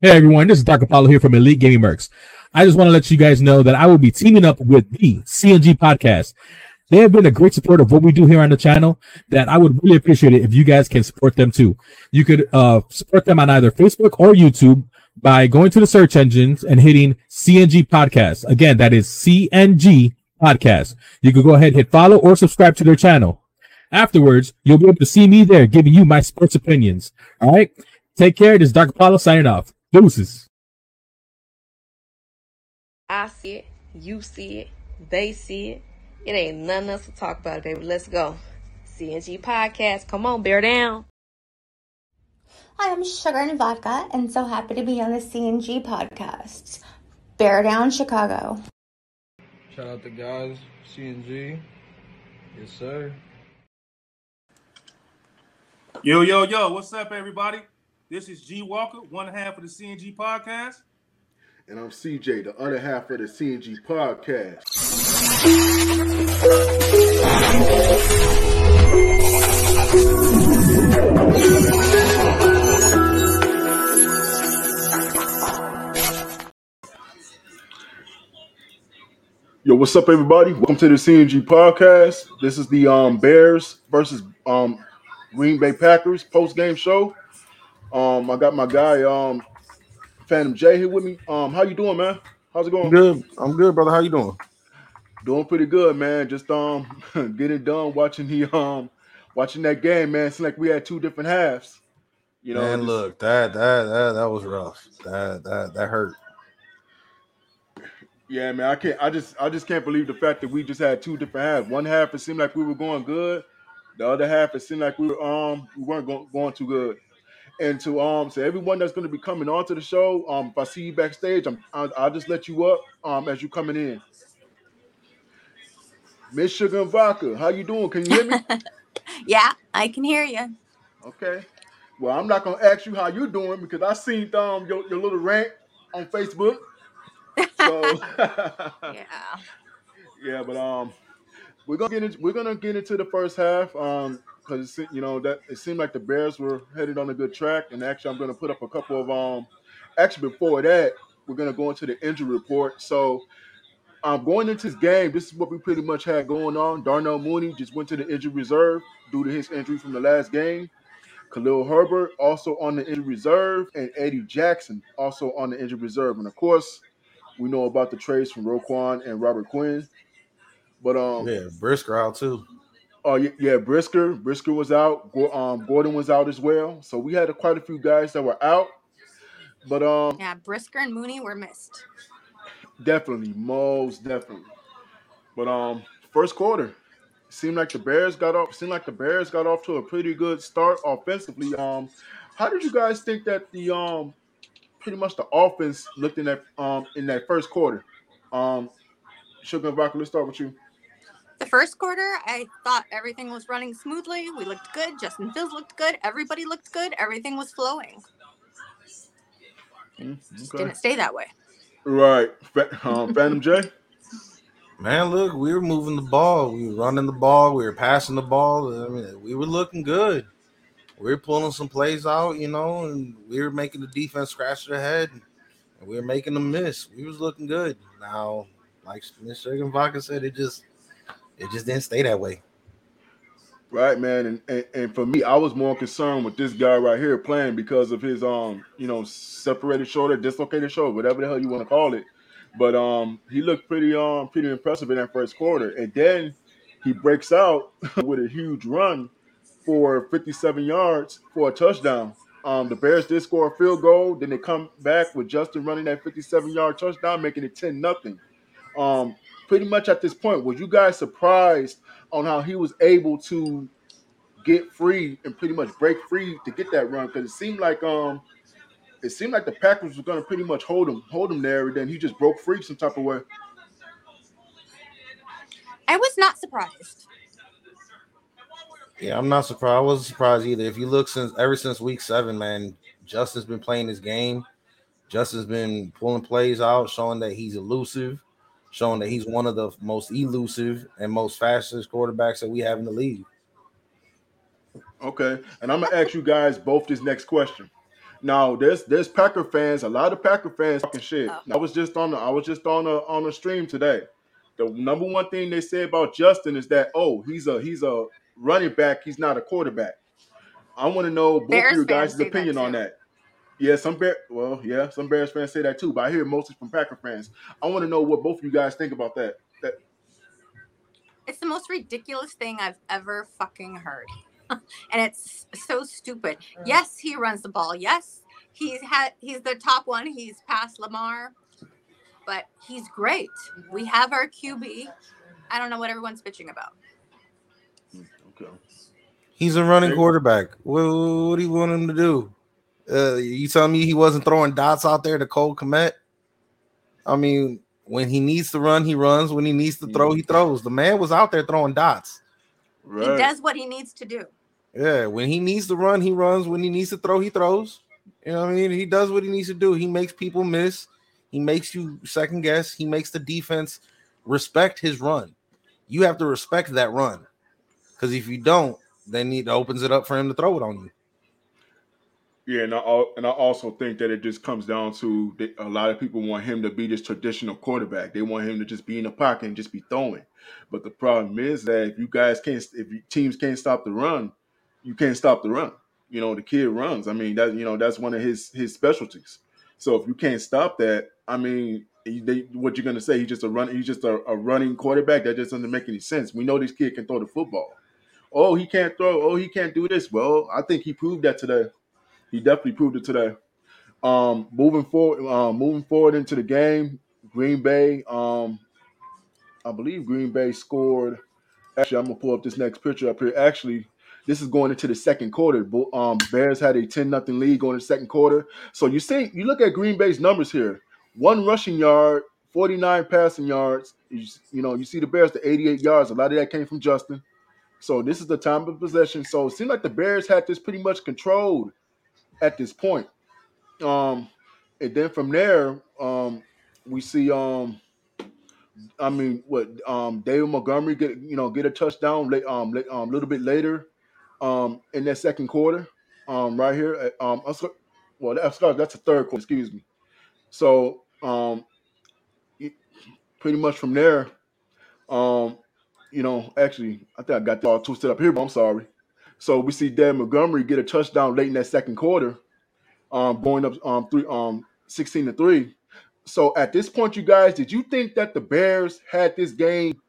Hey everyone, this is Dark Apollo here from Elite Gaming Mercs. I just want to let you guys know that I will be teaming up with the CNG podcast. They have been a great support of what we do here on the channel that I would really appreciate it if you guys can support them too. You could uh, support them on either Facebook or YouTube by going to the search engines and hitting CNG podcast. Again, that is CNG podcast. You can go ahead, hit follow or subscribe to their channel. Afterwards, you'll be able to see me there giving you my sports opinions. All right. Take care. This is Dark Apollo signing off. Deuces. I see it, you see it, they see it. It ain't nothing else to talk about, baby. Let's go. CNG Podcast. Come on, bear down. Hi, I'm Sugar and Vodka, and so happy to be on the CNG podcast. Bear down, Chicago. Shout out the guys, CNG. Yes, sir. Yo, yo, yo, what's up, everybody? This is G Walker, one half of the CNG podcast. And I'm CJ, the other half of the CNG podcast. Yo, what's up, everybody? Welcome to the CNG podcast. This is the um, Bears versus um, Green Bay Packers post game show. Um, I got my guy um, Phantom J here with me. Um, how you doing, man? How's it going? Good. I'm good, brother. How you doing? Doing pretty good, man. Just um, getting done watching the um, watching that game, man. It's like we had two different halves. You know, Man, just- look, that that that that was rough. That that that hurt. Yeah, man, I can't. I just, I just can't believe the fact that we just had two different halves. One half it seemed like we were going good. The other half it seemed like we were, um we weren't going, going too good. And to um so everyone that's going to be coming onto the show, um if I see you backstage, I'm I'll, I'll just let you up um as you're coming in. Miss Sugar and Vodka, how you doing? Can you hear me? Yeah, I can hear you. okay. Well, I'm not gonna ask you how you're doing because I seen um your, your little rant on Facebook. So Yeah. Yeah, but um, we're gonna get into, we're gonna get into the first half um because you know that it seemed like the Bears were headed on a good track, and actually I'm gonna put up a couple of um actually before that we're gonna go into the injury report. So um going into this game, this is what we pretty much had going on. Darnell Mooney just went to the injury reserve due to his injury from the last game. Khalil Herbert also on the injury reserve, and Eddie Jackson also on the injury reserve, and of course. We know about the trades from Roquan and Robert Quinn. But um, Yeah, Brisker out too. Oh yeah, yeah, Brisker, Brisker was out. Go- Um, Gordon was out as well. So we had quite a few guys that were out. But um, Yeah, Brisker and Mooney were missed. definitely, most definitely. But um, first quarter seemed like the Bears got off. Seemed like the Bears got off to a pretty good start offensively. Um, how did you guys think that the um, pretty much the offense looked in that um in that first quarter? Um, Sugar and Vodka, let's start with you. The first quarter, I thought everything was running smoothly. We looked good. Justin Fields looked good. Everybody looked good. Everything was flowing. Mm, Just okay. didn't stay that way. Right, Fa- um, Phantom J. Man, look, we were moving the ball. We were running the ball. We were passing the ball. I mean, we were looking good. We were pulling some plays out, you know, and we were making the defense scratch their head, and we were making them miss. We was looking good. Now, like Miss Sugar and said, it just it just didn't stay that way. Right, man, and, and and for me, I was more concerned with this guy right here playing because of his um, you know, separated shoulder, dislocated shoulder, whatever the hell you want to call it. But um, he looked pretty um, pretty impressive in that first quarter, and then he breaks out with a huge run for 57 yards for a touchdown. Um, the Bears did score a field goal, then they come back with Justin running that 57 yard touchdown, making it 10 nothing. Um, pretty much at this point, were you guys surprised on how he was able to get free and pretty much break free to get that run? Because it seemed like um, it seemed like the Packers were going to pretty much hold him, hold him there, and then he just broke free some type of way. I was not surprised. Yeah, I'm not surprised. I wasn't surprised either. If you look since ever since week seven, man, Justin's been playing his game. Justin's been pulling plays out, showing that he's elusive, showing that he's one of the most elusive and most fastest quarterbacks that we have in the league. Okay, and I'm gonna ask you guys both this next question. Now there's there's Packer fans, a lot of Packer fans talking shit. Oh. I was just on the I was just on a on a stream today. The number one thing they say about Justin is that oh he's a he's a running back, he's not a quarterback. I want to know both Bears of your guys' say that opinion on that. Yeah, some Bear well, yeah, some Bears fans say that too, but I hear mostly from Packer fans. I want to know what both of you guys think about that. That It's the most ridiculous thing I've ever fucking heard. and it's so stupid. Yes, he runs the ball. Yes, he's had he's the top one. He's past Lamar. But he's great. We have our QB. I don't know what everyone's bitching about. Hmm, okay. He's a running quarterback. What, what do you want him to do? Uh, you telling me he wasn't throwing dots out there to Cole Kmet? I mean, when he needs to run, he runs. When he needs to throw, he throws. The man was out there throwing dots. Right. He does what he needs to do. Yeah, when he needs to run, he runs. When he needs to throw, he throws. You know what I mean? He does what he needs to do. He makes people miss. He makes you second guess. He makes the defense respect his run. You have to respect that run. Because if you don't, then it opens it up for him to throw it on you. Yeah, and I and I also think that it just comes down to a lot of people want him to be this traditional quarterback. They want him to just be in the pocket and just be throwing. But the problem is that if you guys can't, if teams can't stop the run, you can't stop the run. You know, the kid runs. I mean, that you know that's one of his his specialties. So if you can't stop that, I mean, he- they, what you're gonna say? He's just a run. He's just a, a running quarterback. That just doesn't make any sense. We know this kid can throw the football. Oh, he can't throw. Oh, he can't do this. Well, I think he proved that today. He definitely proved it today. Um, moving forward, um, moving forward into the game, Green Bay. Um, I believe Green Bay scored. Actually, I'm gonna pull up this next picture up here. Actually, this is going into the second quarter. Um, Bears had a 10 nothing lead going into the second quarter. So you see, you look at Green Bay's numbers here: one rushing yard, 49 passing yards. You, you know, you see the Bears the 88 yards. A lot of that came from Justin. So this is the time of possession. So it seemed like the Bears had this pretty much controlled at this point. Um, and then from there, um, we see um, I mean, what um, David Montgomery get you know get a touchdown late um, late, um, a little bit later, um, in that second quarter, um, right here. uh, Um, well, that's that's the third quarter. Excuse me. So um, pretty much from there, um, you know, actually, I think I got all twisted up here, but I'm sorry. So we see Dan Montgomery get a touchdown late in that second quarter, um, going up um three um 16 to 3. So at this point, you guys, did you think that the Bears had this game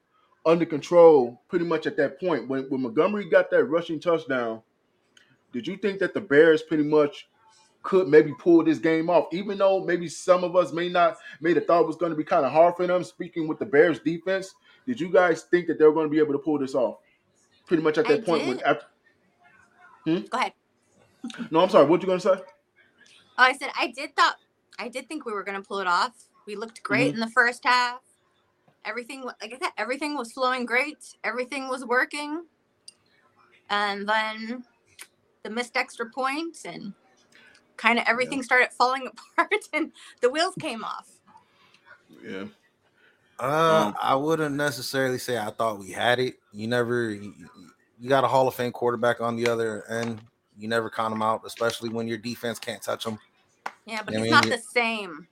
under control pretty much at that point? When when Montgomery got that rushing touchdown, did you think that the Bears pretty much could maybe pull this game off, even though maybe some of us may not may have thought it was going to be kind of hard for them. Speaking with the Bears defense, did you guys think that they were going to be able to pull this off? Pretty much at I that point when did. After, Go ahead. no, I'm sorry. What you going to say? Oh, I said I did thought I did think we were gonna pull it off. We looked great Mm-hmm. in the first half. Everything, like I said, everything was flowing great. Everything was working, and then the missed extra points point and kind of everything started falling apart, and the wheels came off. Yeah. Uh, Um, I wouldn't necessarily say I thought we had it. You never, you, you got a Hall of Fame quarterback on the other end. You never count him out, especially when your defense can't touch him. Yeah, but I he's mean, not the same.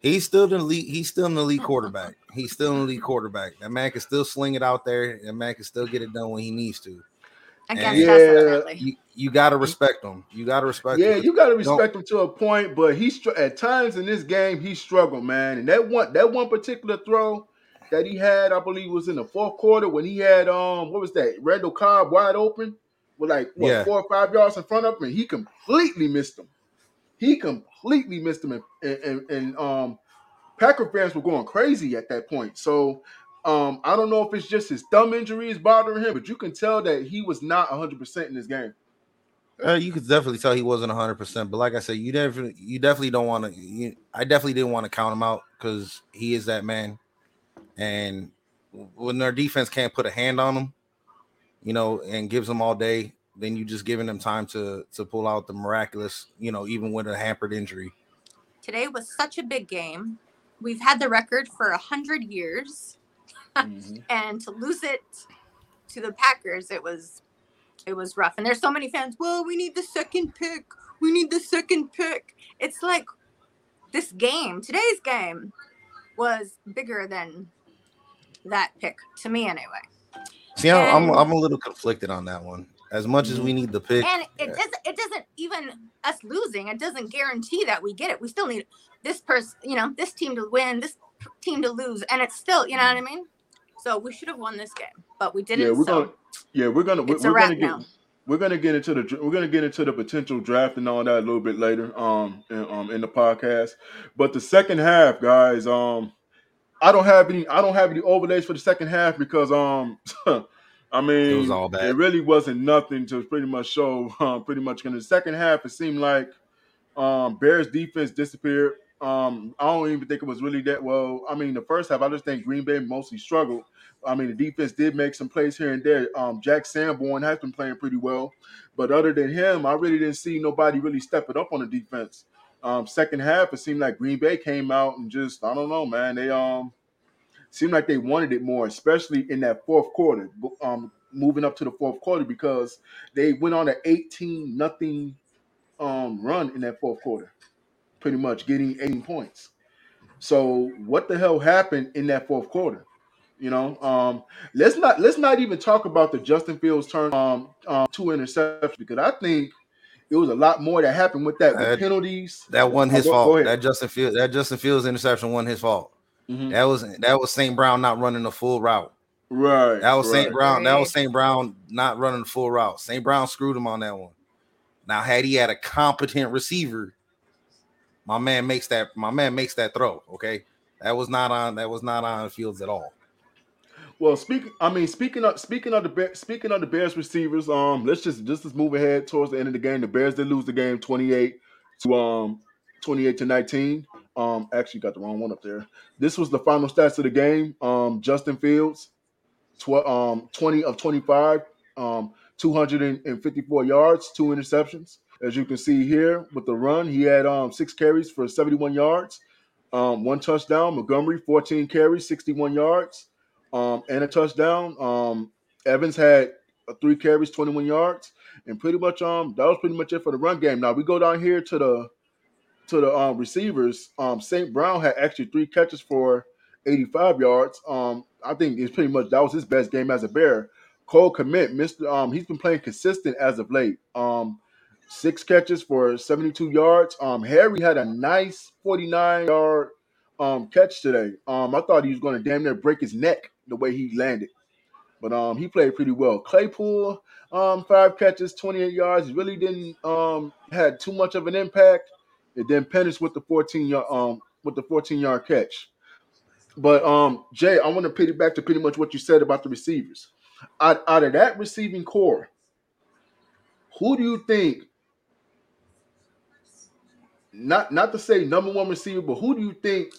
He's still the elite. He's still an elite quarterback. He's still an elite quarterback. That man can still sling it out there. That man can still get it done when he needs to. I And- guess Yeah. definitely. You, you got to mm-hmm. respect him. You got to respect. Yeah, him. you got to Don't- respect him to a point, but he str- at times in this game he struggled, man. And that one that one particular throw that he had, I believe, was in the fourth quarter when he had um what was that Randall Cobb wide open with like what Yeah. four or five yards in front of him, and he completely missed him. He completely missed him, and, and, and um Packer fans were going crazy at that point. So. Um, I don't know if it's just his thumb injury is bothering him, but you can tell that he was not 100% in this game. Uh, you could definitely tell he wasn't 100. percent But like I said, you definitely, you definitely don't want to. I definitely didn't want to count him out because he is that man. And when their defense can't put a hand on them, you know, and gives them all day, then you just giving them time to to pull out the miraculous. You know, even with a hampered injury. Today was such a big game. We've had the record for a hundred years, mm-hmm. and to lose it to the Packers, it was it was rough. And there's so many fans. Well, we need the second pick. we need the second pick. It's like this game, today's game, was bigger than that pick to me anyway. See, I'm, I'm I'm a little conflicted on that one. As much as we need the pick, And it doesn't it doesn't even us losing, it doesn't guarantee that we get it. We still need this person, you know, this team to win, this team to lose, and it's still, you know what I mean? So we should have won this game, but we didn't. Yeah, we're so gonna. Yeah, we're gonna. We're, it's a wrap gonna get. now. We're gonna get into the. We're gonna get into the potential draft and all that a little bit later. Um, in, um, in the podcast. But the second half, guys. Um, I don't have any. I don't have any overlays for the second half because um, I mean, It was all bad. It really wasn't nothing to pretty much show. Um, pretty much in the second half, it seemed like um Bears defense disappeared. Um, I don't even think it was really that well. I mean, the first half, I just think Green Bay mostly struggled. I mean, the defense did make some plays here and there. Um, Jack Sanborn has been playing pretty well, but other than him, I really didn't see nobody really stepping up on the defense. Um, second half, it seemed like Green Bay came out and just I don't know, man. They um seemed like they wanted it more, especially in that fourth quarter. Um, moving up to the fourth quarter because they went on an eighteen nothing um run in that fourth quarter, pretty much getting 18 points. So what the hell happened in that fourth quarter? You know, um, let's not let's not even talk about the Justin Fields turn um, um two interceptions because I think it was a lot more that happened with that with That- penalties. that wasn't his Oh, go- go fault. ahead. that Justin Fields, that Justin Fields interception wasn't his fault. Mhm. That was that was St. Brown not running the full route. Right. That was St. right. Brown. That was St. Brown not running the full route. St. Brown screwed him on that one. Now, had he had a competent receiver, my man makes that my man makes that throw. Okay. That was not on that was not on Fields at all. Well, speaking, I mean, speaking of speaking of the Bear- speaking of the Bears receivers, um, let's just just let's move ahead towards the end of the game. The Bears did lose the game twenty eight to um twenty eight to nineteen. Um, actually got the wrong one up there. This was the final stats of the game. Um, Justin Fields, tw- um, twenty of twenty five, um, two hundred and fifty four yards, two interceptions. As you can see here with the run, he had um six carries for seventy one yards, um, one touchdown. Montgomery fourteen carries, sixty one yards um, and a touchdown. Um, Evans had three carries, 21 yards, and pretty much um that was pretty much it for the run game. Now we go down here to the to the um, receivers. Um, St. Brown had actually three catches for 85 yards. Um, I think it's pretty much that was his best game as a Bear. Cole Kmet, Mr. Um, he's been playing consistent as of late. Um, six catches for 72 yards. Um, Harry had a nice 49 yard um catch today. Um, I thought he was going to damn near break his neck the way he landed, but um, he played pretty well. Claypool, um, five catches, 28 yards. He really didn't um had too much of an impact. And then Pettis with the 14 yard um with the 14 yard catch. But um, Jay, I want to pity back to pretty much what you said about the receivers. Out, out of that receiving core, who do you think? Not not to say number one receiver, but who do you think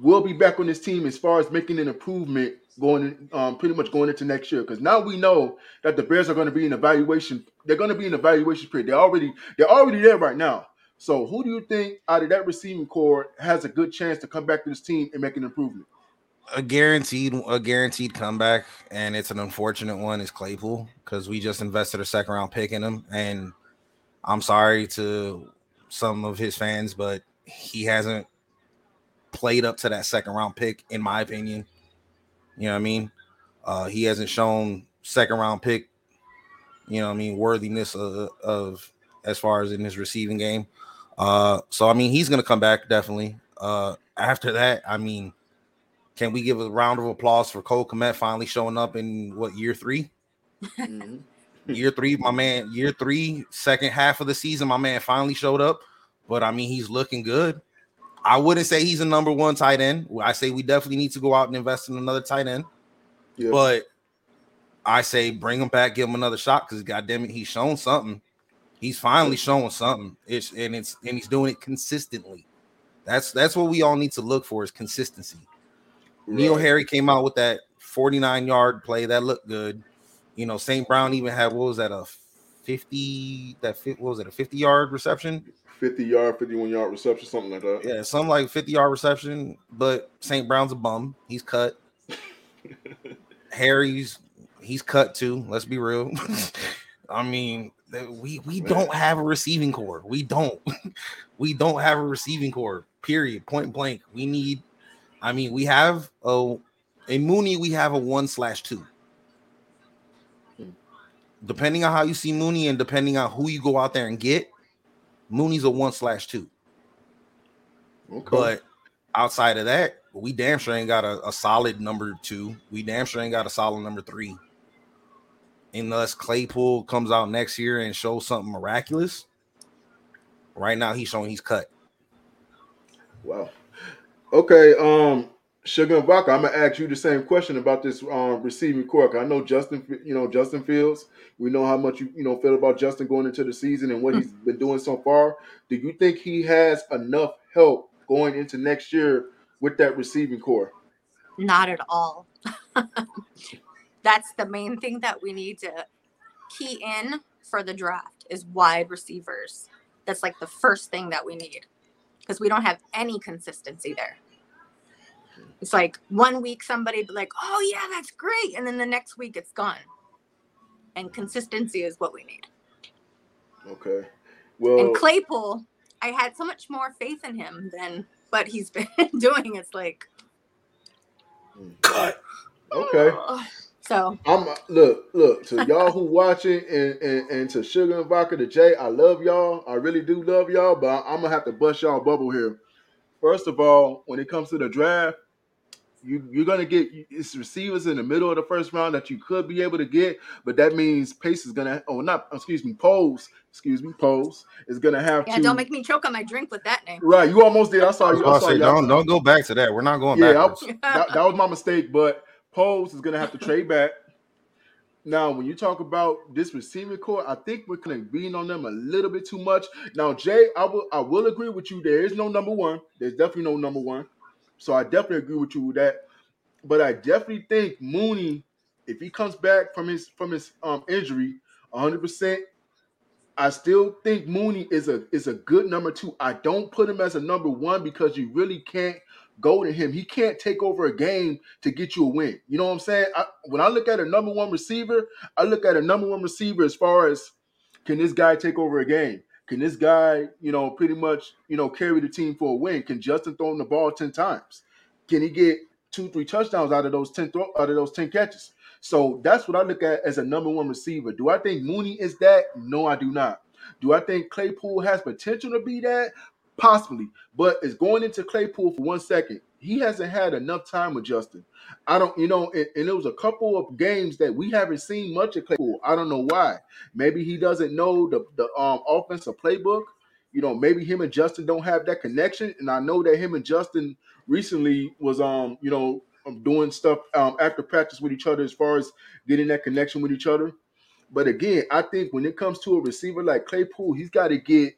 will be back on this team as far as making an improvement going um, pretty much going into next year? Because now we know that the Bears are going to be in evaluation. They're going to be in evaluation period. They're already they're already there right now. So who do you think out of that receiving core has a good chance to come back to this team and make an improvement? A guaranteed a guaranteed comeback, and it's an unfortunate one is Claypool because we just invested a second round pick in him, and I'm sorry to some of his fans, but he hasn't played up to that second round pick, in my opinion. You know what I mean? Uh, he hasn't shown second round pick, you know what I mean, worthiness of, of as far as in his receiving game. Uh, so I mean, he's gonna come back definitely. Uh, after that, I mean, can we give a round of applause for Cole Kmet finally showing up in what year three? year three, my man, year three, second half of the season, my man finally showed up. But I mean, he's looking good. I wouldn't say he's a number one tight end. I say we definitely need to go out and invest in another tight end. Yeah. But I say bring him back, give him another shot because goddamn it, he's shown something. He's finally showing something. It's and it's and he's doing it consistently. That's that's what we all need to look for is consistency. N'Keal Harry came out with that 49 yard play that looked good. You know, St. Brown even had what was that a 50 that fit was it a 50 yard reception? 50 yard, 51 yard reception, something like that. Yeah, something like 50 yard reception, but St. Brown's a bum. He's cut. Harry's he's cut too. Let's be real. I mean, we we don't have a receiving core. We don't. we don't have a receiving core. Period. Point blank. We need. I mean, we have a a Mooney. We have a one slash two. Depending on how you see Mooney and depending on who you go out there and get, Mooney's a one slash two. Okay. But outside of that, we damn sure ain't got a, a solid number two. We damn sure ain't got a solid number three. Unless Claypool comes out next year and shows something miraculous. Right now, he's showing he's cut. Wow. Okay, um, Sugar and Vodka, I'm gonna ask you the same question about this um receiving core. I know Justin, you know Justin Fields. We know how much you you know feel about Justin going into the season and what he's been doing so far. Do you think he has enough help going into next year with that receiving core? Not at all. That's the main thing that we need to key in for the draft is wide receivers. That's like the first thing that we need because we don't have any consistency there. It's like one week somebody be like, "Oh yeah, that's great," and then the next week it's gone. And consistency is what we need. Okay. Well, and Claypool, I had so much more faith in him than what he's been doing. It's like hmm. Cut. okay. So I'm uh, look, look to y'all who watching and, and and to Sugar and Vodka to Jay. I love y'all. I really do love y'all, but I'm gonna have to bust y'all bubble here. First of all, when it comes to the draft, you you're gonna get it's receivers in the middle of the first round that you could be able to get, but that means Pace is gonna oh not excuse me Poles excuse me Poles is gonna have yeah, to don't make me choke on my drink with that name. right. You almost did. I saw I you. I about to saw say, you. don't don't go back to that. We're not going Yeah, I- backwards. that, that was my mistake, but Poles is gonna have to trade back. Now, when you talk about this receiving core, I think we're kind of being on them a little bit too much. Now, Jay, I will I will agree with you. There is no number one. There's definitely no number one. So I definitely agree with you with that. But I definitely think Mooney, if he comes back from his from his um injury, 100 percent I still think Mooney is a is a good number two. I don't put him as a number one because you really can't go to him. He can't take over a game to get you a win. You know what I'm saying? I, when I look at a number one receiver, I look at a number one receiver as far as can this guy take over a game? Can this guy, you know, pretty much, you know, carry the team for a win? Can Justin throw him the ball 10 times? Can he get two, three touchdowns out of those 10 throw, out of those 10 catches? So that's what I look at as a number one receiver. Do I think Mooney is that? No, I do not. Do I think Claypool has potential to be that? Possibly. But it's going into Claypool for one second. He hasn't had enough time with Justin. I don't, you know, and, and it was a couple of games that we haven't seen much of Claypool. I don't know why. Maybe he doesn't know the, the um offensive playbook. You know, maybe him and Justin don't have that connection. And I know that him and Justin recently was um, you know, um, doing stuff um after practice with each other as far as getting that connection with each other. But again, I think when it comes to a receiver like Claypool, he's got to get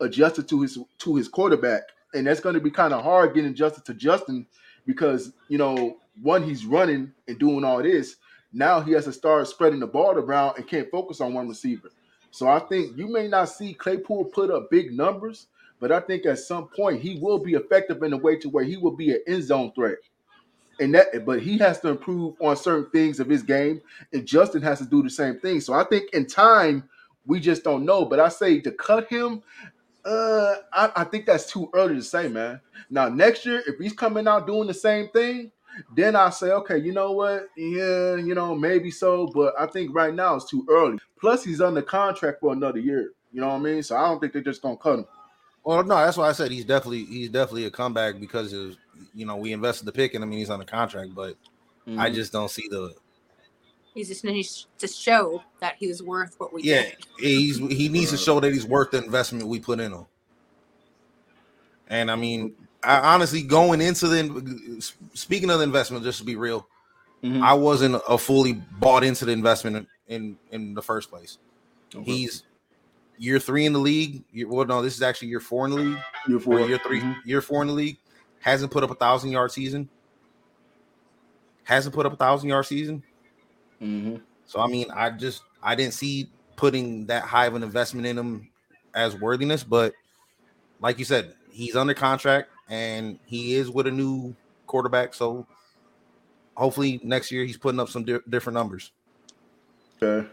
adjusted to his to his quarterback, and that's going to be kind of hard getting adjusted to Justin because you know one he's running and doing all this. Now he has to start spreading the ball around and can't focus on one receiver. So I think you may not see Claypool put up big numbers, but I think at some point he will be effective in a way to where he will be an end zone threat. And that, but he has to improve on certain things of his game, and Justin has to do the same thing. So I think in time we just don't know. But I say to cut him, uh, I, I think that's too early to say, man. Now next year, if he's coming out doing the same thing, then I say, okay, you know what? Yeah, you know, maybe so. But I think right now it's too early. Plus, he's under contract for another year. You know what I mean? So I don't think they're just gonna cut him. Well, no, that's why I said he's definitely he's definitely a comeback because of you know we invested the pick and I mean he's on the contract, but I Mhm. just don't see the He's just needs to show that he's worth what we yeah paid. he's he needs to show that he's worth the investment we put in him. And I mean, I honestly going into the speaking of the investment, just to be real, Mhm. I wasn't a fully bought into the investment in in the first place. Okay. He's year three in the league. Year, well, no, this is actually year four in the league. Year Or four. year 3 Mhm. year four in the league. Hasn't put up a thousand yard season. Hasn't put up a thousand yard season. Mhm. So I mean, I just I didn't see putting that high of an investment in him as worthiness. But like you said, he's under contract and he is with a new quarterback. So hopefully next year he's putting up some di- different numbers. Okay.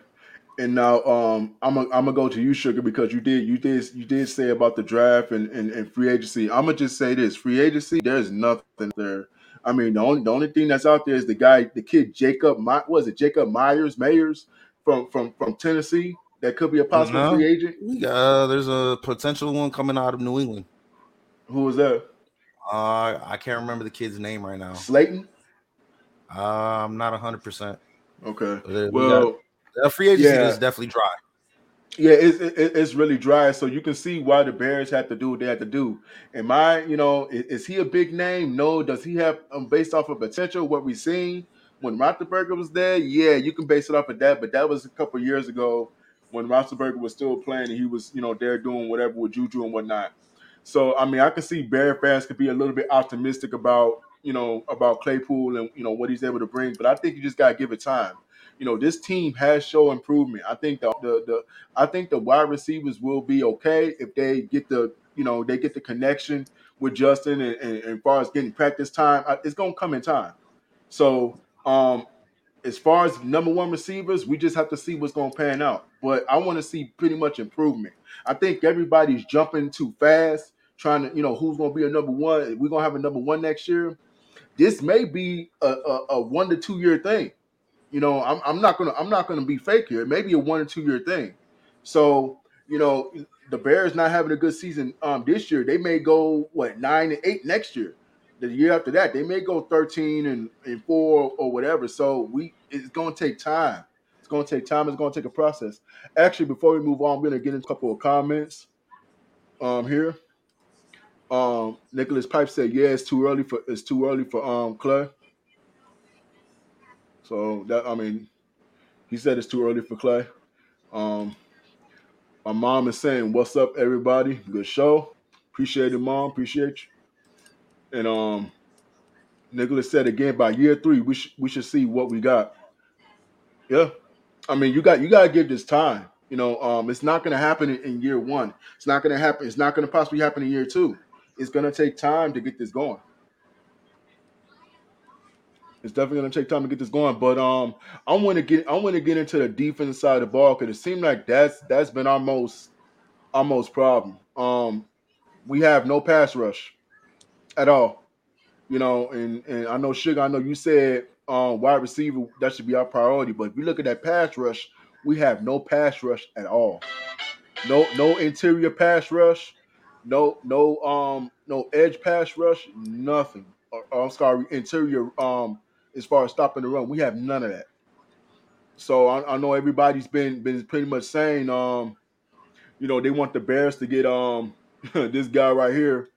And now um I'm gonna I'm gonna go to you, Sugar, because you did you did you did say about the draft and, and, and free agency. I'm gonna just say this: free agency, there's nothing there. I mean, the only the only thing that's out there is the guy, the kid Jacob. My was it Jacob Myers Mayers from from from Tennessee that could be a possible No. free agent. Got, uh, there's a potential one coming out of New England. Who was that? Uh, I can't remember the kid's name right now. Slayton. Uh, I'm not 100. percent Okay. Well, Well, the free agency yeah. is definitely dry. Yeah, it's it, it's really dry, so you can see why the Bears had to do what they had to do. Am I, you know, is, is he a big name? No. Does he have um, based off of potential what we've seen when Roethlisberger was there? Yeah, you can base it off of that, but that was a couple years ago when Roethlisberger was still playing and he was, you know, there doing whatever with Juju and whatnot. So I mean, I can see Bear fans could be a little bit optimistic about, you know, about Claypool and you know what he's able to bring, but I think you just gotta give it time. You know, this team has shown improvement. I think the the, the I think the wide receivers will be okay if they get the you know they get the connection with Justin and, and, and as far as getting practice time, it's gonna come in time. So um as far as number one receivers, we just have to see what's gonna pan out. But I want to see pretty much improvement. I think everybody's jumping too fast, trying to you know who's gonna be a number one. We're gonna have a number one next year. This may be a, a, a one to two year thing. You know, I'm, I'm not gonna I'm not gonna be fake here. It may be a one or two year thing. So you know, the Bears not having a good season um this year. They may go what nine and eight next year. The year after that, they may go thirteen and, and four or whatever. So we it's gonna take time. It's gonna take time. It's gonna take a process. Actually, before we move on, I'm gonna get into a couple of comments um here. Um, Nicholas Pipe said, "Yeah, it's too early for it's too early for um Clay." So that I mean, he said it's too early for Clay. Um, my mom is saying, "What's up, everybody? Good show. Appreciate it, mom. Appreciate you." And um, Nicholas said again, by year three, we should we should see what we got. Yeah, I mean, you got you got to give this time. You know, um, it's not going to happen in, in year one. It's not going to happen. It's not going to possibly happen in year two. It's going to take time to get this going. It's definitely to take time to get this going. But um, I want to get I want to get into the defense side of the ball because it seemed like that's that's been our most our most problem. Um, we have no pass rush at all. You know, and and I know Sugar. I know you said um, wide receiver that should be our priority. But if you look at that pass rush, we have no pass rush at all. No no interior pass rush. No no um no edge pass rush. Nothing. Or I'm sorry, interior um as far as stopping the run, we have none of that. So I, I know everybody's been been pretty much saying um you know they want the Bears to get um this guy right here,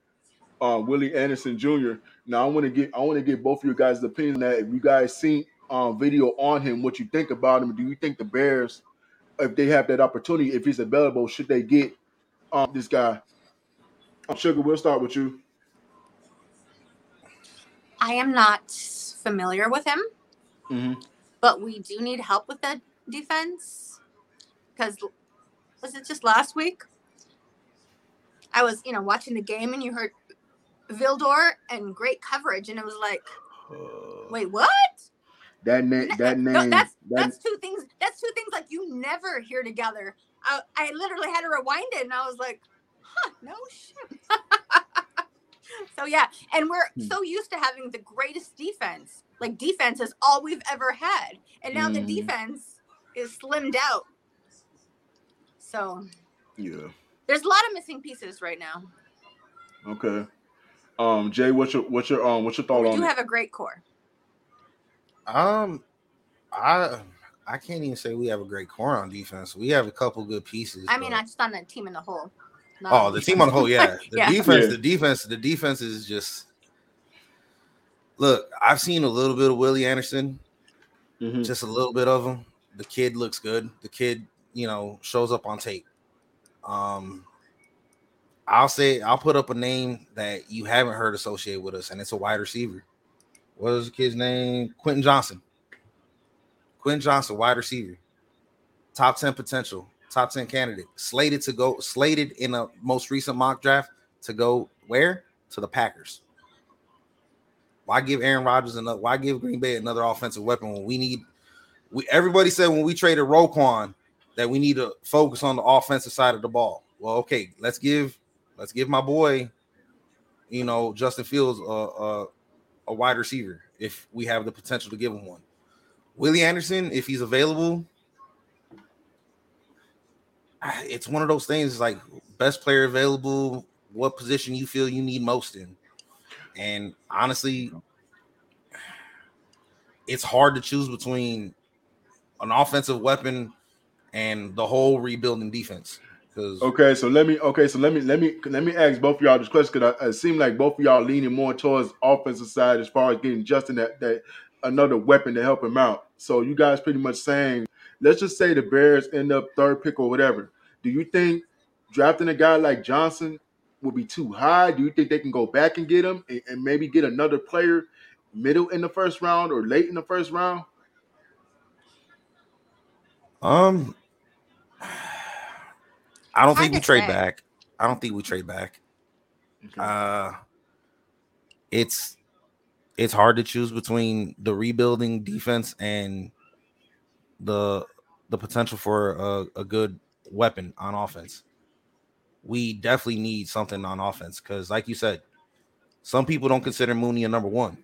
uh, Willie Anderson Jr. Now I want to get I want to get both of you guys' opinion that. If you guys seen um video on him, what you think about him? Do you think the Bears, if they have that opportunity, if he's available, should they get um this guy? Um, Sugar, we'll start with you. I am not familiar with him, hmm but we do need help with that defense. Because was it just last week? I was, you know, watching the game and you heard Vildor and great coverage, and it was like, wait, what? That name, that No, name, that's that that's two things. That's two things like you never hear together. I, I literally had to rewind it, and I was like, huh, no shit. so yeah, and we're Hmm. so used to having the greatest defense. Like defense is all we've ever had, and now the Mhm. defense is slimmed out. So yeah. there's a lot of missing pieces right now. Okay. Um, Jay, what's your what's your um what's your thought We on do it? have a great core. Um, I I can't even say we have a great core on defense. We have a couple good pieces. I mean, but- I just on the team in the whole. Not oh, on the team on the whole, yeah. The Yeah. defense, Yeah. the defense, the defense is just. Look, I've seen a little bit of Willie Anderson, Mhm. just a little bit of him. The kid looks good. The kid, you know, shows up on tape. Um, I'll say I'll put up a name that you haven't heard associated with us, and it's a wide receiver. What is the kid's name? Quentin Johnston. Quentin Johnston, wide receiver, top ten potential, top ten candidate, slated to go, slated in a most recent mock draft to go where to the Packers. Why give Aaron Rodgers another? Why give Green Bay another offensive weapon when we need? We everybody said when we traded Roquan, that we need to focus on the offensive side of the ball. Well, okay, let's give let's give my boy, you know, Justin Fields a, a, a wide receiver if we have the potential to give him one. Willie Anderson, if he's available, it's one of those things like best player available, what position you feel you need most in. And honestly, it's hard to choose between an offensive weapon and the whole rebuilding defense. Okay, so let me okay, so let me let me let me ask both of y'all this question because it seems like both of y'all leaning more towards offensive side as far as getting Justin that that another weapon to help him out. So you guys pretty much saying, let's just say the Bears end up third pick or whatever. Do you think drafting a guy like Johnston would be too high? Do you think they can go back and get him and, and maybe get another player middle in the first round or late in the first round? um I don't Hard think we trade say. back. I don't think we trade back. Okay. Uh it's it's hard to choose between the rebuilding defense and the the potential for a, a good weapon on offense. We definitely need something on offense because, like you said, some people don't consider Mooney a number one.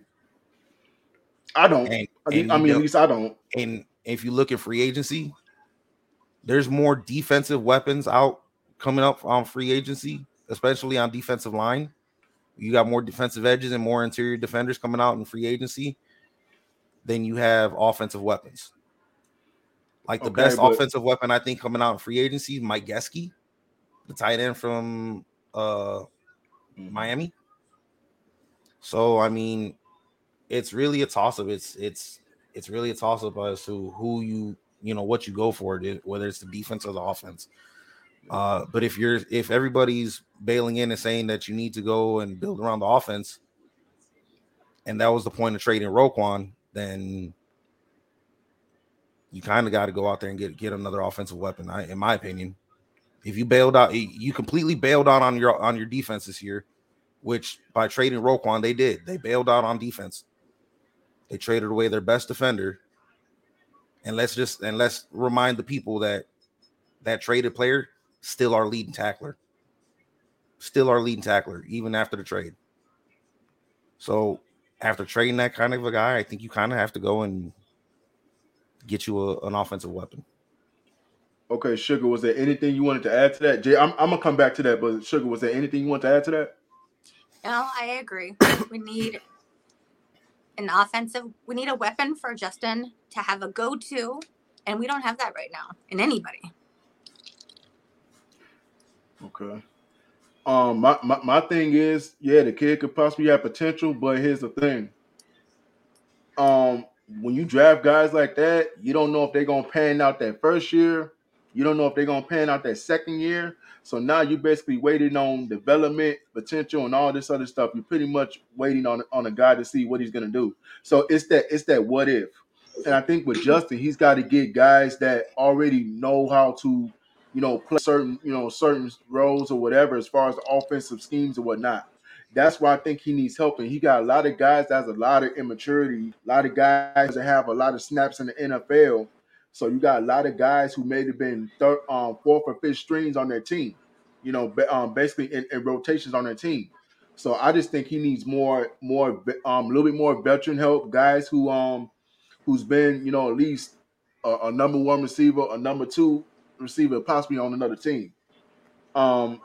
I don't. And, I mean, and I mean at least I don't. and if you look at free agency, there's more defensive weapons out coming up on free agency, especially on defensive line. You got more defensive edges and more interior defenders coming out in free agency than you have offensive weapons. Like the Okay, best but- offensive weapon I think coming out in free agency, Mike Gesicki, the tight end from uh Miami. So I mean, it's really a toss up. It's it's it's really a toss up as to who you you know what you go for, whether it's the defense or the offense. Uh, but if you're if everybody's bailing in and saying that you need to go and build around the offense, and that was the point of trading Roquan, then you kind of got to go out there and get get another offensive weapon. I, in my opinion, if you bailed out, you completely bailed out on your on your defense this year, which by trading Roquan they did. They bailed out on defense. They traded away their best defender. And let's just and let's remind the people that that traded player still our leading tackler. Still our leading tackler, even after the trade. So after trading that kind of a guy, I think you kind of have to go and get you a, an offensive weapon. Okay, Sugar, was there anything you wanted to add to that? Jay, I'm, I'm gonna come back to that, but Sugar, was there anything you want to add to that? No, I agree. We need an offensive. We need a weapon for Justin to have a go-to, and we don't have that right now in anybody. Okay. Um, my, my, my thing is, yeah, the kid could possibly have potential, but here's the thing. Um, when you draft guys like that, you don't know if they're gonna pan out that first year. You don't know if they're gonna pan out that second year. So now you're basically waiting on development, potential, and all this other stuff. You're pretty much waiting on on a guy to see what he's gonna do. So it's that it's that what if. And I think with Justin, he's got to get guys that already know how to you know, play certain, you know, certain roles or whatever as far as the offensive schemes or whatnot. That's why I think he needs help. And he got a lot of guys that has a lot of immaturity, a lot of guys that have a lot of snaps in the NFL. So you got a lot of guys who may have been third, um, fourth or fifth strings on their team, you know, um, basically in, in rotations on their team. So I just think he needs more, more, um, a little bit more veteran help, guys who, um, who's been, you know, at least a, a number one receiver, a number two receiver, possibly on another team. Um,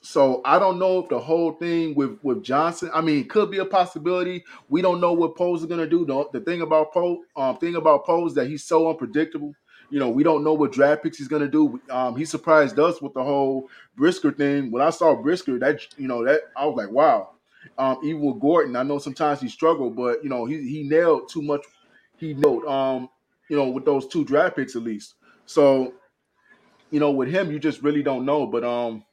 so I don't know if the whole thing with with Johnston. I mean, it could be a possibility. We don't know what Poles is gonna do. The, the thing about Poe, um, thing about Poe is that he's so unpredictable. You know, we don't know what draft picks he's gonna do. Um, he surprised us with the whole Brisker thing. When I saw Brisker, that you know that I was like, wow. Um, even with Gordon, I know sometimes he struggled, but you know he he nailed too much. He nailed um, you know, with those two draft picks at least. So you know, with him, you just really don't know. But um,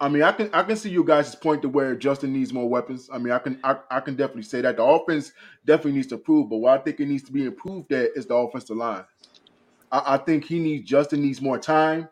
I mean, I can I can see you guys' point to where Justin needs more weapons. I mean, I can I, I can definitely say that the offense definitely needs to improve. But what I think it needs to be improved at is the offensive line. I, I think he needs Justin needs more time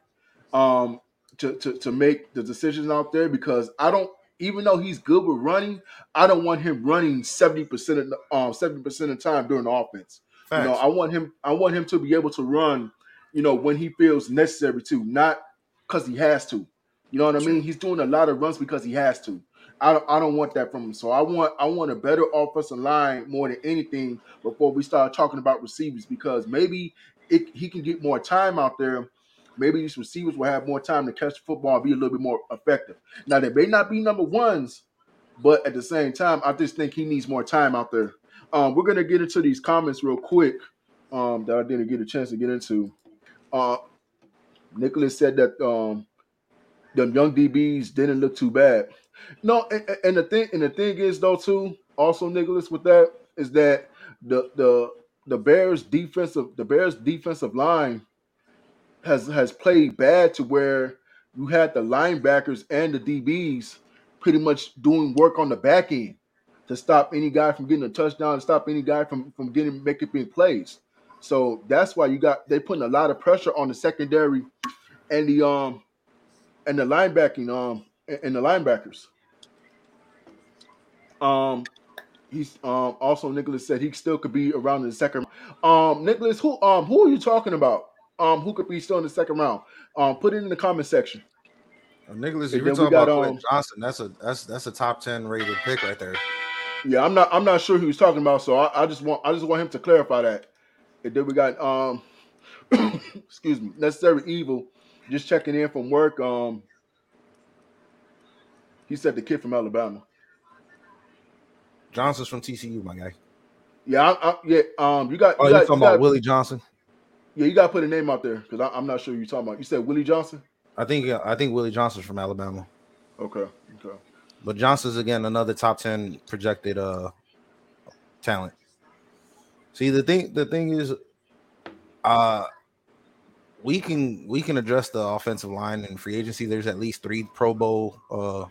um to, to to make the decisions out there because I don't even though he's good with running, I don't want him running seventy percent of the um seventy percent of the time during the offense. You know, I want him I want him to be able to run you know, when he feels necessary to, not because he has to. You know what I mean? He's doing a lot of runs because he has to. I don't, I don't want that from him. So I want I want a better offensive line more than anything before we start talking about receivers because maybe it, he can get more time out there. Maybe these receivers will have more time to catch the football and be a little bit more effective. Now they may not be number ones, but at the same time, I just think he needs more time out there. Um, we're gonna get into these comments real quick um, that I didn't get a chance to get into. Uh, Nicholas said that um, the young DBs didn't look too bad. No, and, and the thing and the thing is though too, also Nicholas with that is that the the the Bears defensive the Bears defensive line has has played bad to where you had the linebackers and the DBs pretty much doing work on the back end to stop any guy from getting a touchdown, to stop any guy from from getting making big plays. So that's why you got they putting a lot of pressure on the secondary and the um and the linebacking um and the linebackers. Um he's um also Nicholas said he still could be around in the second. Um Nicholas, who um who are you talking about? Um who could be still in the second round? Um put it in the comment section. Uh, Nicholas, And you're talking got, about um, Quentin Johnston. That's a that's that's a top ten rated pick right there. Yeah, I'm not I'm not sure who he's talking about, so I, I just want I just want him to clarify that. And then we got um excuse me, necessary evil, just checking in from work. Um he said the kid from Alabama. Johnston's from TCU, my guy. Yeah, I, I, yeah. Um, you got, Oh, you you got, talking you got about Willie Johnson? yeah, you got to put a name out there because I'm not sure you're talking about. You said Willie Johnson. I think I think Willie Johnson's from Alabama. Okay, okay. But Johnston's again another top ten projected uh talent. See the thing the thing is uh we can we can address the offensive line in free agency. There's at least three Pro Bowl uh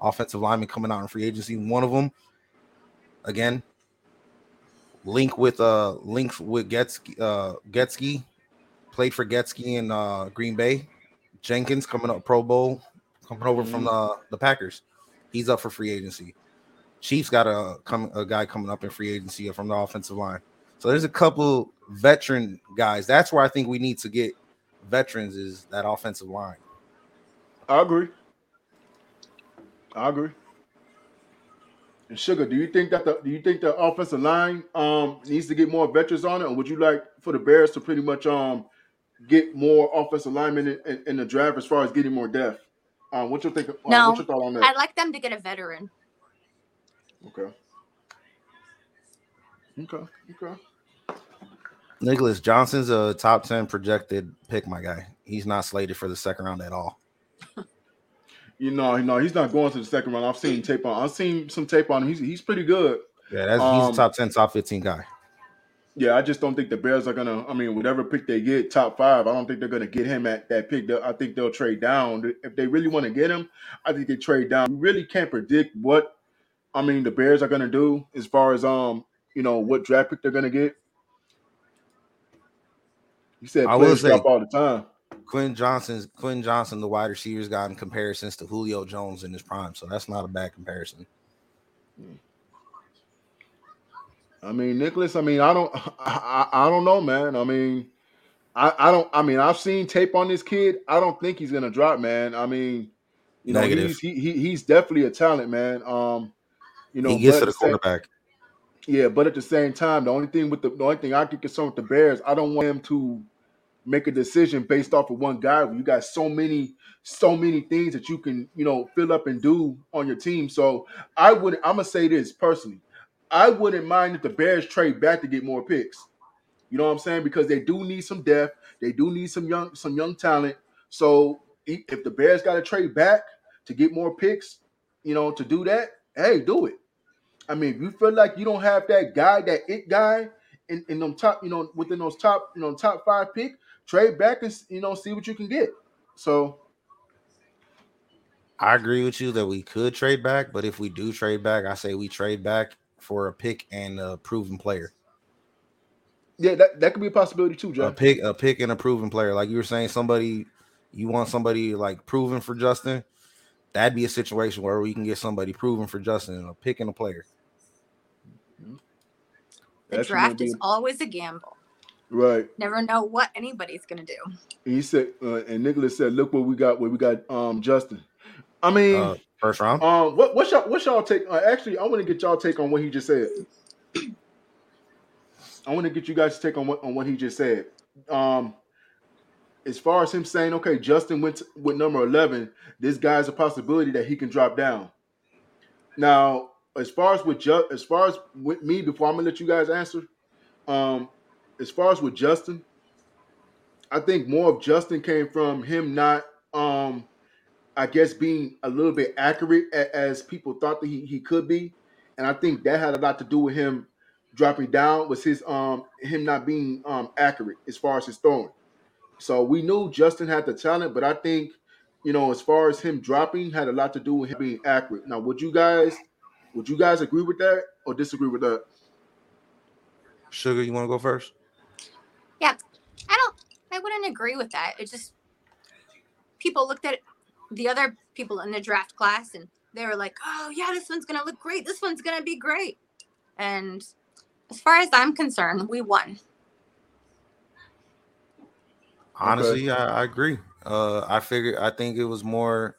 offensive linemen coming out in free agency. One of them again link with uh links with Getsy uh Getsy played for Getsy in uh Green Bay. Jenkins coming up Pro Bowl coming over from the the Packers. He's up for free agency. Chiefs got a come a guy coming up in free agency from the offensive line. So there's a couple veteran guys. That's where I think we need to get veterans is that offensive line. I agree. I agree. And Sugar, do you think that the do you think the offensive line um needs to get more veterans on it, or would you like for the Bears to pretty much um get more offensive linemen in, in, in the draft as far as getting more depth? Um, what you think? Uh, No, what's your thought on that? I'd like them to get a veteran. okay. Okay. Okay. Nicholas Johnston's a top 10 projected pick, my guy. He's not slated for the second round at all. You know, know, he's not going to the second round. I've seen tape on. I've seen some tape on him. He's he's pretty good. Yeah, that's Um, he's a top 10, top 15 guy. Yeah, I just don't think the Bears are gonna. I mean, whatever pick they get, top five, I don't think they're gonna get him at that pick. I think they'll trade down if they really want to get him. I think they trade down. You really can't predict what. I mean, the Bears are gonna do as far as um, you know, what draft pick they're gonna get. You said I will say- all the time. Quinn Johnston's Quinn Johnston, the wide receivers got in comparisons to Julio Jones in his prime. So that's not a bad comparison. I mean, Nicholas. I mean, I don't. I, I, don't know, man. I mean, I, I don't. I mean, I've seen tape on this kid. I don't think he's gonna drop, man. I mean, you know, he's he, he he's definitely a talent, man. Um, you know, he gets to the quarterback. Yeah, but at the same time, the only thing with the, the only thing I get concerned with the Bears, I don't want them to make a decision based off of one guy. You got so many, so many things that you can, you know, fill up and do on your team. So I wouldn't. I'm gonna say this personally, I wouldn't mind if the Bears trade back to get more picks. You know what I'm saying? Because they do need some depth. They do need some young, some young talent. So if the Bears got to trade back to get more picks, you know, to do that, hey, do it. I mean, if you feel like you don't have that guy, that it guy in, in them top, you know, within those top, you know, top five pick, trade back and you know, see what you can get. So I agree with you that we could trade back, but if we do trade back, I say we trade back for a pick and a proven player. yeah, that, that could be a possibility too, John. A pick, a pick and a proven player. Like you were saying, somebody you want somebody like proven for Justin. That'd be a situation where we can get somebody proven for Justin and a pick and a player. The That's draft gonna is always a gamble. Right. Never know what anybody's gonna do. And he said, uh, and Nicholas said, "Look what we got. What we got, um, Justin. I mean, Uh, first round. um, what what's y'all what's y'all take? Uh, actually, I want to get y'all take on what he just said. I want to get you guys' take on what on what he just said. Um, as far as him saying, okay, Justin went to, with number eleven. This guy's a possibility that he can drop down. Now, as far as with Ju- as far as with me, before I'm gonna let you guys answer, um, as far as with Justin, I think more of Justin came from him not, um, I guess, being a little bit accurate a- as people thought that he, he could be, and I think that had a lot to do with him dropping down. Was his um him not being um accurate as far as his throwing. So we knew Justin had the talent, but I think you know as far as him dropping had a lot to do with him being accurate. Now, would you guys would you guys agree with that or disagree with that? Sugar, you want to go first? Yeah, I don't. I wouldn't agree with that. It just people looked at the other people in the draft class and they were like, "Oh yeah, this one's gonna look great. This one's gonna be great." And as far as I'm concerned, we won. Honestly, I, I agree. Uh, I figure I think it was more.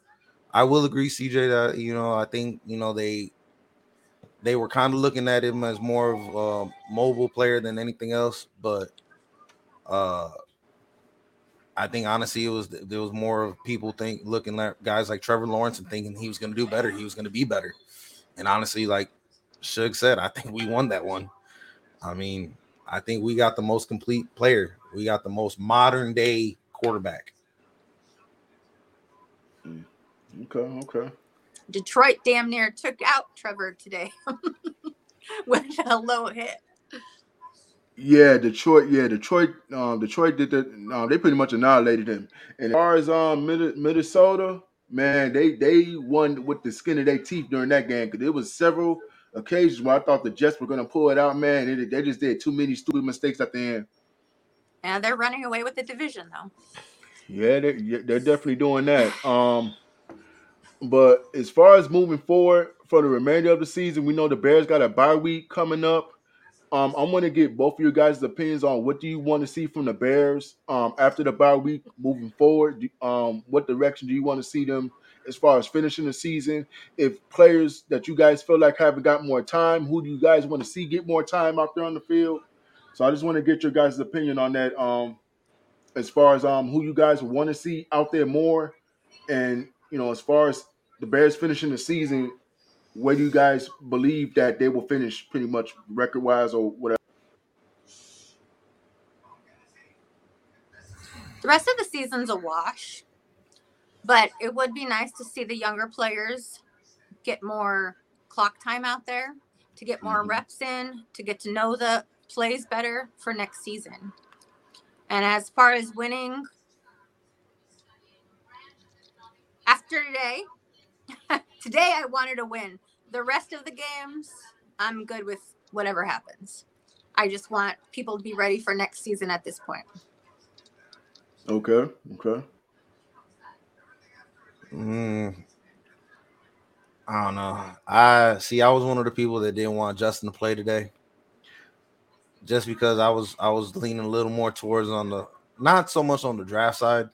I will agree, CJ, that you know I think you know they they were kind of looking at him as more of a mobile player than anything else, but uh, I think honestly it was there was more of people think looking at guys like Trevor Lawrence and thinking he was going to do better, he was going to be better, and honestly, like Shug said, I think we won that one. I mean, I think we got the most complete player. We got the most modern day quarterback. Okay, okay. Detroit damn near took out Trevor today with a low hit. Yeah, Detroit. Yeah, Detroit. Um, Detroit did that. No, they pretty much annihilated him. And as far as um Minnesota, man, they they won with the skin of their teeth during that game because there was several occasions where I thought the Jets were gonna pull it out. Man, they, they just did too many stupid mistakes at the end. And they're running away with the division though. Yeah, they, they're definitely doing that. Um, but as far as moving forward for the remainder of the season, we know the Bears got a bye week coming up. Um, I'm going to get both of you guys' opinions on what do you want to see from the Bears um, after the bye week moving forward. Um, what direction do you want to see them as far as finishing the season? If players that you guys feel like haven't got more time, who do you guys want to see get more time out there on the field? So I just want to get your guys' opinion on that. Um, as far as um who you guys want to see out there more, and you know as far as the Bears finishing the season, where do you guys believe that they will finish pretty much record wise or whatever? The rest of the season's a wash, but it would be nice to see the younger players get more clock time out there, to get more Mhm. reps in, to get to know the plays better for next season. And as far as winning, after today, today I wanted to win. The rest of the games, I'm good with whatever happens. I just want people to be ready for next season at this point. Okay, okay. Mm, I don't know. I see. I was one of the people that didn't want Justin to play today, just because I was I was leaning a little more towards on the not so much on the draft side.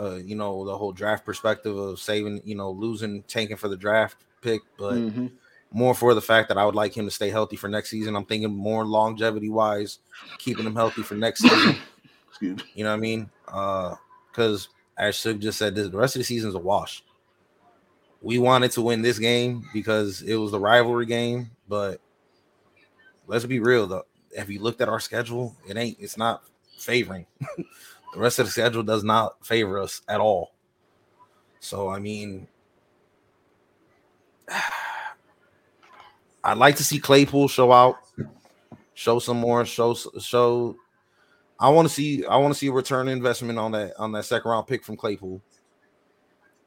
Uh, you know, the whole draft perspective of saving, you know, losing, tanking for the draft pick, but hmm more for the fact that I would like him to stay healthy for next season. I'm thinking more longevity wise, keeping him healthy for next season. Excuse me. You know what I mean? Uh, because as Shug just said, this the rest of the season's a wash. We wanted to win this game because it was the rivalry game, but let's be real though. If you looked at our schedule, it ain't it's not favoring. the rest of the schedule does not favor us at all. So I mean, I'd like to see Claypool show out, show some more, show show I want to see I want to see a return investment on that on that second round pick from Claypool.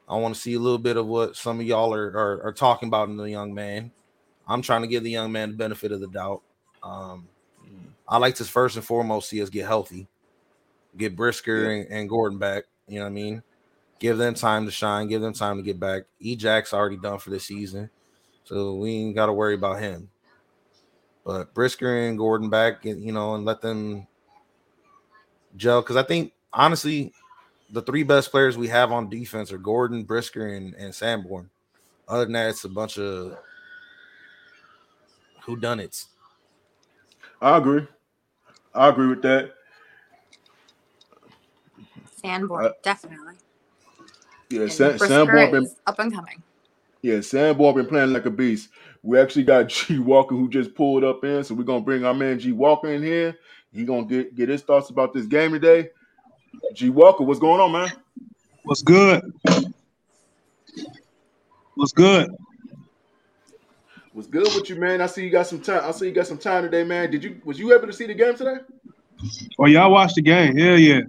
I want to see a little bit of what some of y'all are, are, are talking about in the young man. I'm trying to give the young man the benefit of the doubt. Um, I like to first and foremost see us get healthy, get Brisker and, and Gordon back. You know what I mean? Give them time to shine, give them time to get back. Ejack's already done for this season, so we ain't got to worry about him. But Brisker and Gordon back, and you know, and let them gel because I think honestly, the three best players we have on defense are Gordon, Brisker, and, and Sanborn. Other than that, it's a bunch of who done it. I agree. I agree with that. Sanborn, Uh, definitely. Yeah, And San, Sanborn been is up and coming. yeah, Sanborn been playing like a beast. We actually got G Walker who just pulled up in, so we're gonna bring our man G Walker in here. He gonna get get his thoughts about this game today. G Walker, what's going on, man? What's good? What's good? What's good with you, man? I see you got some time. I see you got some time today, man. Did you was you able to see the game today? Oh, y'all watched the game? Hell yeah.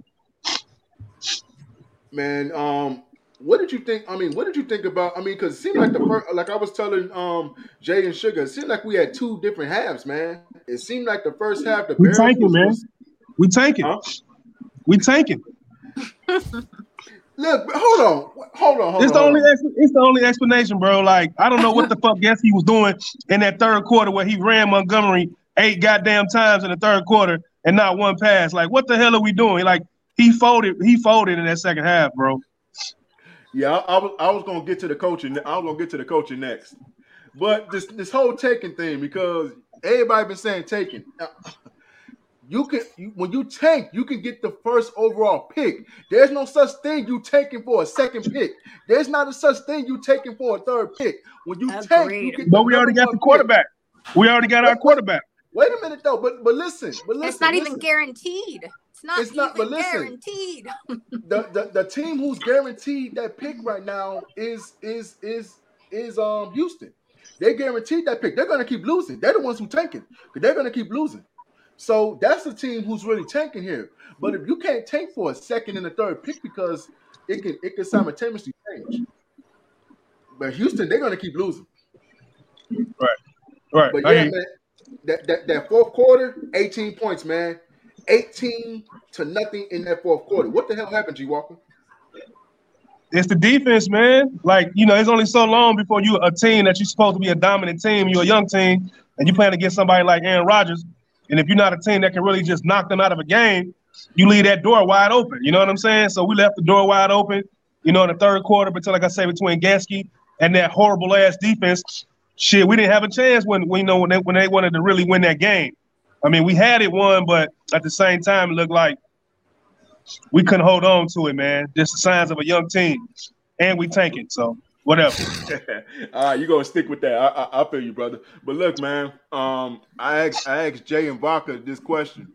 Man, um, what did you think? I mean, what did you think about? I mean, because it seemed like the first, like I was telling um Jay and Sugar, it seemed like we had two different halves, man. It seemed like the first half, the We tanking, was- man. We tanking. Huh? We tanking. Look, hold on, hold on, hold It's on. the only on. it's the only explanation, bro. Like I don't know what the fuck guess he was doing in that third quarter where he ran Montgomery eight goddamn times in the third quarter and not one pass. Like what the hell are we doing? Like he folded he folded in that second half, bro. Yeah, I, I was I was gonna get to the coaching. I was gonna get to the coaching next, but this this whole taking thing because everybody been saying taking. You can you, when you tank, you can get the first overall pick. There's no such thing you taking for a second pick. There's not a such thing you taking for a third pick. When you tank, you get But the we already got one the pick. quarterback. We already got our quarterback. Wait a minute though, but but listen, but listen, it's not listen. even guaranteed. It's not It's not- even but listen. guaranteed. the, the the team who's guaranteed that pick right now is is is is um Houston. They guaranteed that pick. They're gonna keep losing. They're the ones who tanking. 'cause They're gonna keep losing. So that's the team who's really tanking here. But if you can't tank for a second and a third pick because it can it can simultaneously change. But Houston, they're gonna keep losing. Right. Right. But yeah, man, that, that that fourth quarter, 18 points, man. 18 to nothing in that fourth quarter. What the hell happened, G Walker? It's the defense, man. Like, you know, it's only so long before you a team that you're supposed to be a dominant team, you're a young team, and you plan to get somebody like Aaron Rodgers. And if you're not a team that can really just knock them out of a game, you leave that door wide open. You know what I'm saying? So we left the door wide open, you know, in the third quarter, but like I say, between Getsy and that horrible ass defense, shit, we didn't have a chance when we you know when they when they wanted to really win that game. I mean, we had it won, but at the same time, it looked like we couldn't hold on to it, man. Just the signs of a young team, and we tanking. So whatever. All right, you gonna stick with that. I, I, I feel you, brother. But look, man, um, I asked I asked Jay and Vodka this question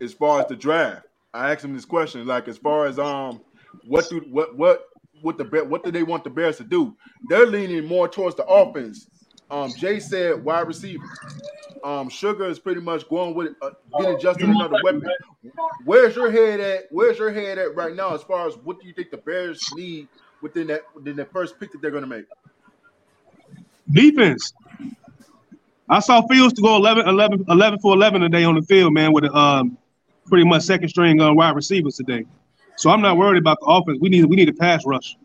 as far as the draft. I asked him this question, like as far as um, what do what what what the what do they want the Bears to do? They're leaning more towards the offense. Um, Jay said wide receiver. Um, Sugar is pretty much going with it, uh, getting Justin another weapon. Where's your head at? Where's your head at right now? As far as what do you think the Bears need within that within that first pick that they're gonna make? Defense. I saw Fields to go 11, 11, 11 for 11 today on the field, man, with um, pretty much second string uh, wide receivers today. So I'm not worried about the offense. We need we need a pass rush.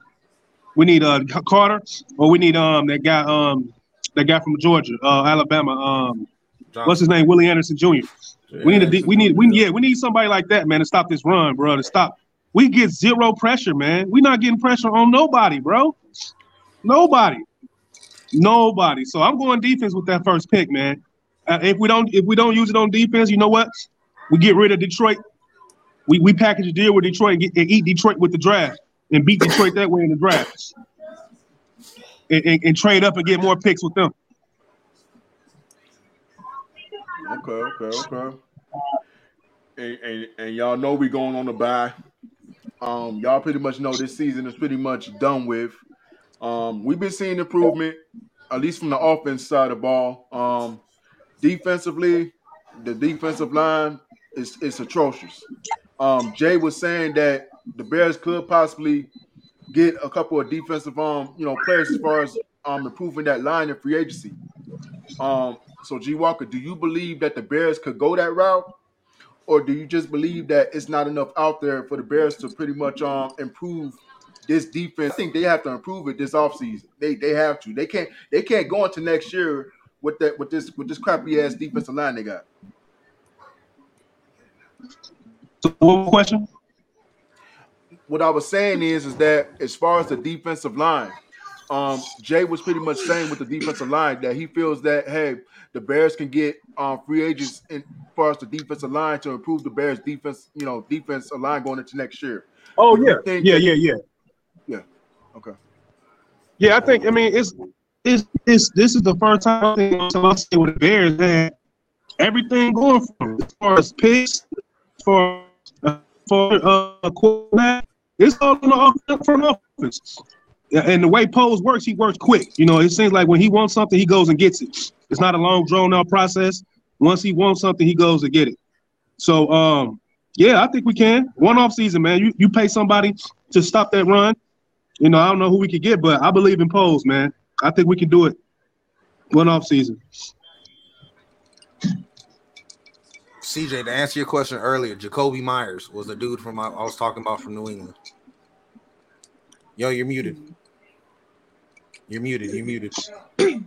We need uh, Carter, or we need um that guy um that guy from Georgia, uh, Alabama. Um, what's his name? Willie Anderson Jr. We need a we need we yeah we need somebody like that, man, to stop this run, bro. To stop. We get zero pressure, man. We're not getting pressure on nobody, bro. Nobody. Nobody. So I'm going defense with that first pick, man. Uh, if we don't if we don't use it on defense, you know what? We get rid of Detroit. We we package a deal with Detroit and, get, and eat Detroit with the draft and beat Detroit that way in the draft. And, and, and trade up and get more picks with them. Okay, okay, okay. And, and, and y'all know we going on the bye. Um, y'all pretty much know this season is pretty much done with. Um, we've been seeing improvement, at least from the offense side of the ball. Um, defensively, the defensive line is is atrocious. Um, Jay was saying that the Bears could possibly get a couple of defensive um, you know, players as far as um improving that line in free agency. Um, so G Walker, do you believe that the Bears could go that route? Or do you just believe that it's not enough out there for the Bears to pretty much um improve this defense? I think they have to improve it this offseason. They they have to. They can't they can't go into next year with that with this with this crappy ass defensive line they got. So what question? What I was saying is, is that as far as the defensive line, um, Jay was pretty much saying with the defensive line that he feels that hey, the Bears can get um, free agents in far as the defensive line to improve the Bears defense, you know, defense line going into next year. Oh yeah, yeah, yeah, yeah. Yeah. Okay. Yeah, I think. I mean, it's it's it's this is the first time I think I say with the Bears had everything going for as far as picks, for uh, for uh, quarterback. It's all in the front office. And the way Poles works, he works quick. You know, it seems like when he wants something, he goes and gets it. It's not a long, drawn out process. Once he wants something, he goes to get it. So, um, yeah, I think we can. One off season, man. You you pay somebody to stop that run. You know, I don't know who we could get, but I believe in Poles, man. I think we can do it. One off season. CJ, to answer your question earlier, Jakobi Meyers was the dude from I was talking about from New England. Yo, you're muted. You're muted. You're muted.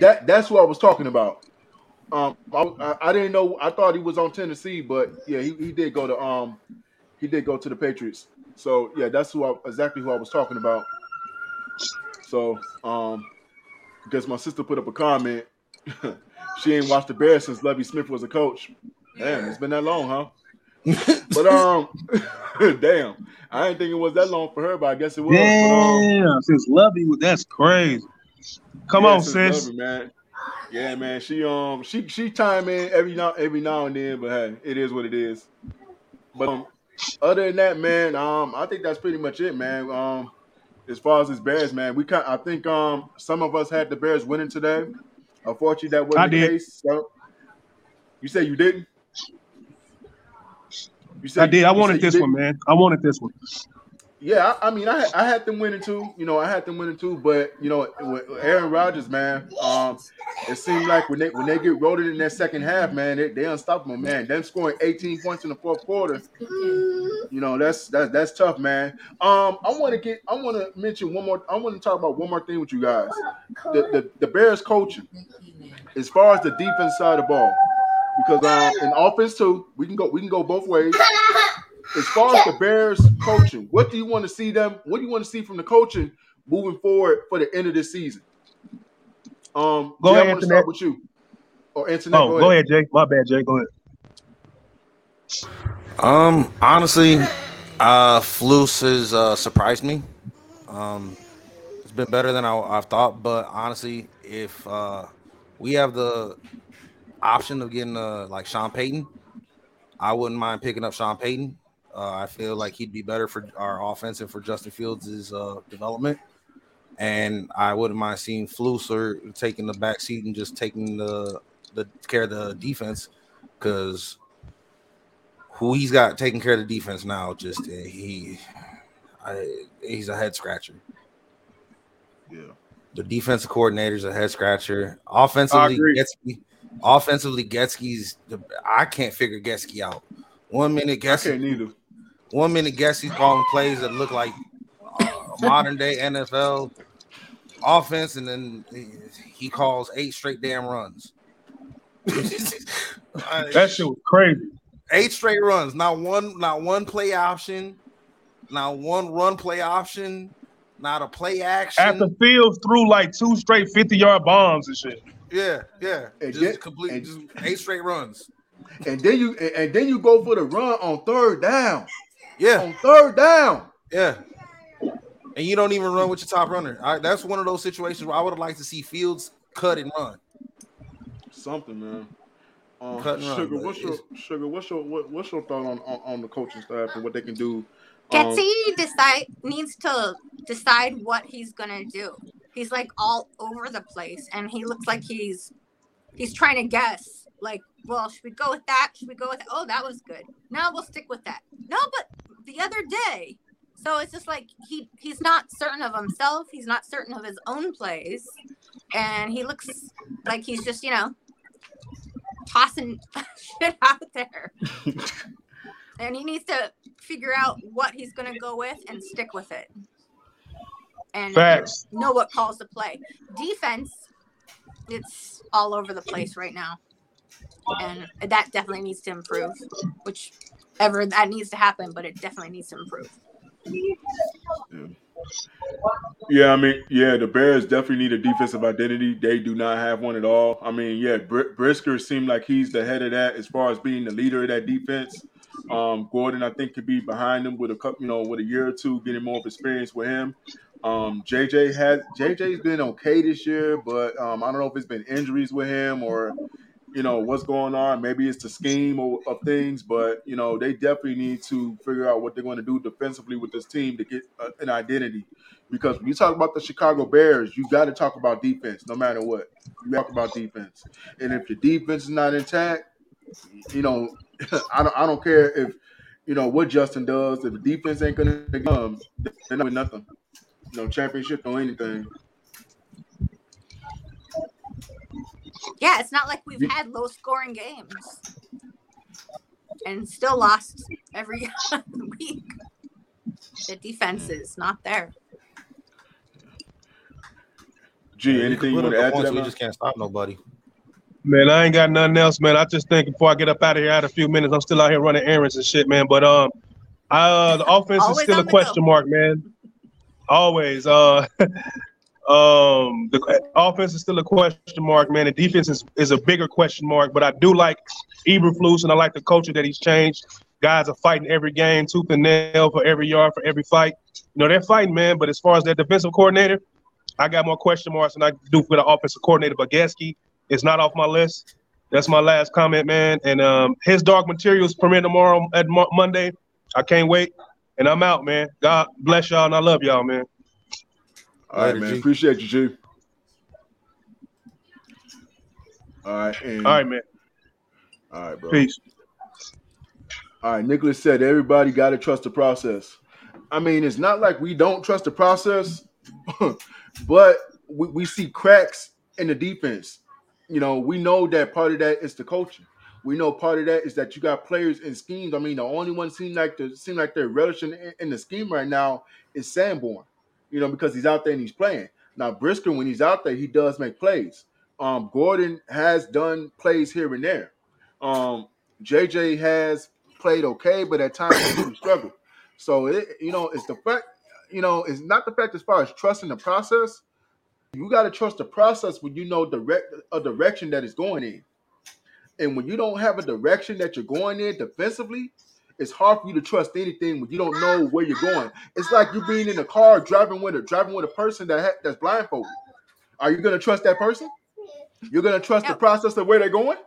That that's what I was talking about. Um, I, I, didn't know. I thought he was on Tennessee, but yeah, he, he did go to um, he did go to the Patriots. So yeah, that's who I, exactly who I was talking about. So um, because my sister put up a comment, she ain't watched the Bears since Lovie Smith was a coach. Damn, it's been that long, huh? but um, damn, I didn't think it was that long for her, but I guess it was. But, um, Damn, since Lovie that's crazy. Come Yeah, on, sis. Lovie, man. Yeah, man. She um she she chime in every now every now and then, but hey, it is what it is. But um, other than that, man, um, I think that's pretty much it, man. Um, as far as this Bears, man, we kind I think um some of us had the Bears winning today. Unfortunately, that wasn't I the did. case. So you say you didn't? You I did. I wanted this one, man. I wanted this one. Yeah, I, I mean, I had- I had them winning too. You know, I had them winning too. But you know, with Aaron Rodgers, man, um, it seemed like when they when they get rolled in that second half, man, they they unstoppable, man. Them scoring 18 points in the fourth quarter, you know, that's that's that's tough, man. Um, I want to get, I want to mention one more. I want to talk about one more thing with you guys. The the, the Bears coaching, as far as the defense side of the ball, because um, in offense too, we can go we can go both ways as far as the Bears coaching, what do you want to see them? What do you want to see from the coaching moving forward for the end of this season? Um, Go Jay, ahead, I want to start with you. Or Internet, Oh, go ahead, Jay. My bad, Jay. Go ahead. Um, honestly, uh, Flus has uh, surprised me. Um, it's been better than I, I've thought, but honestly, if uh, we have the option of getting uh, like Sean Payton, I wouldn't mind picking up Sean Payton. Uh, I feel like he'd be better for our offense and for Justin Fields' uh, development. And I wouldn't mind seeing Flusser taking the back seat and just taking the the care of the defense because who he's got taking care of the defense now, just uh, he, I, he's a head scratcher. Yeah. The defensive coordinator's a head scratcher. Offensively, agree. Offensively, Getsy's. I can't figure Getsy out. One minute I can't Getsy, one minute Getsy's calling plays that look like uh, modern day NFL offense, and then he- calls eight straight damn runs. That shit was crazy. eight straight runs, not one, not one play option, not one run play option, not a play action. At the field, threw like two straight 50 yard bombs and shit. Yeah, yeah, And just then- complete, and- just eight straight runs. And then you and, and then you go for the run on third down. Yeah, On third down. yeah. And you don't even run with your top runner. I, that's one of those situations where I would have liked to see Fields cut and run. Something, man. Um, Cut and sugar, but what's your sugar? What's your what, what's your thought on, on on the coaching staff and what they can do? Um, Getsy decide needs to decide what he's gonna do. He's like all over the place, and he looks like he's he's trying to guess. Like, well, should we go with that? Should we go with that? Oh, that was good. No, we'll stick with that. No, but the other day. So it's just like he he's not certain of himself. He's not certain of his own plays, and he looks like he's just you know tossing shit out there. and he needs to figure out what he's going to go with and stick with it and Facts. know what calls to play defense it's all over the place right now and that definitely needs to improve. which ever that needs to happen, but it definitely needs to improve. Yeah, I mean, yeah, the Bears definitely need a defensive identity. They do not have one at all. I mean, yeah, Br- Brisker seemed like he's the head of that as far as being the leader of that defense. Um, Gordon, I think, could be behind him with a couple, you know, with a year or two, getting more of experience with him. Um, JJ has JJ's been okay this year, but um, I don't know if it's been injuries with him or you know what's going on. Maybe it's the scheme of, of things, but you know they definitely need to figure out what they're going to do defensively with this team to get uh, an identity. Because when you talk about the Chicago Bears, you got to talk about defense, no matter what. You talk about defense, and if your defense is not intact, you know I don't I don't care if you know what Justin does. If the defense ain't going to come, they're not nothing. No championship or anything. Yeah, it's not like we've had low scoring games and still lost every week. The defense is not there. Gee, anything you want to add to that? We just can't stop nobody. Man, I ain't got nothing else, man. I just think before I get up out of here, I had a few minutes. I'm still out here running errands and shit, man. But um, I, uh, the offense is still a question go. mark, man. Always. Uh, um, the offense is still a question mark, man. The defense is, is a bigger question mark. But I do like Eberflus, and I like the culture that he's changed. Guys are fighting every game, tooth and nail for every yard, for every fight. You know, they're fighting, man. But as far as that defensive coordinator, I got more question marks than I do for the offensive coordinator. But Getsy is not off my list. That's my last comment, man. And um, his Dark Materials premiere tomorrow at Mo- Monday. I can't wait. And I'm out, man. God bless y'all, and I love y'all, man. All right, Later, man. G. Appreciate you, G. All right, and All right, man. all right, bro. Peace. All right, Nicholas said everybody got to trust the process. I mean, it's not like we don't trust the process, but we, we see cracks in the defense. You know, we know that part of that is the coaching. We know part of that is that you got players and schemes. I mean, the only one seem like to seem like they're relishing in, in the scheme right now is Sanborn. You know, because he's out there and he's playing. Now Brisker, when he's out there, he does make plays. Um, Gordon has done plays here and there. Um, JJ has played okay, but at times he struggled. So it, you know, it's the fact, you know, it's not the fact as far as trusting the process. You got to trust the process when you know direct a direction that it's going in. And when you don't have a direction that you're going in defensively, it's hard for you to trust anything when you don't know where you're going. It's like you being in a car driving with a driving with a person that ha- that's blindfolded. Are you going to trust that person? You're going to trust the process of where they're going.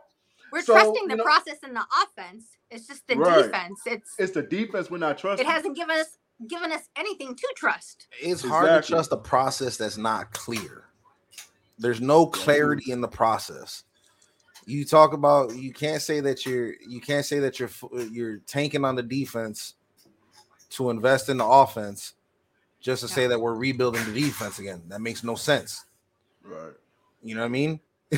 We're So, trusting the you know- process in the offense. It's just the Right. defense. It's It's the defense we're not trusting. it hasn't given us given us anything to trust. It's hard to trust a process that's not clear. There's no clarity in the process. You talk about you can't say that you're you can't say that you're uh, you're tanking on the defense to invest in the offense just to say that we're rebuilding the defense again. That makes no sense. right. You know what I mean?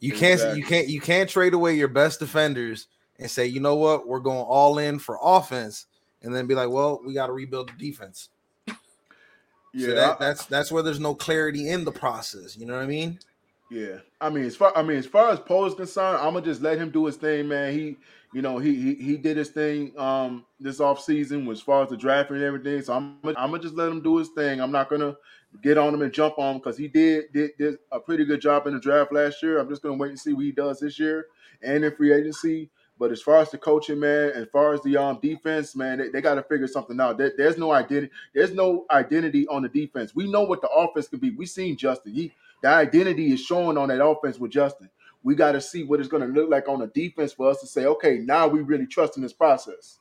you can't Exactly. you can't you can't trade away your best defenders and say, you know what, we're going all in for offense, and then be like, well, we got to rebuild the defense. Yeah, so that, that's that's where there's no clarity in the process. You know what I mean? Yeah, I mean, as far I mean, as far as Poles is concerned, I'm gonna just let him do his thing, man. He, you know, he he, he did his thing um this off season as far as the draft and everything. So I'm I'm gonna just let him do his thing. I'm not gonna get on him and jump on him because he did, did did a pretty good job in the draft last year. I'm just gonna wait and see what he does this year and in free agency. But as far as the coaching, man, as far as the um defense, man, they, they got to figure something out. There, there's no identity. There's no identity on the defense. We know what the offense can be. We seen Justin. He the identity is showing on that offense with Justin. We got to see what it's going to look like on the defense for us to say, okay, now we really trust in this process.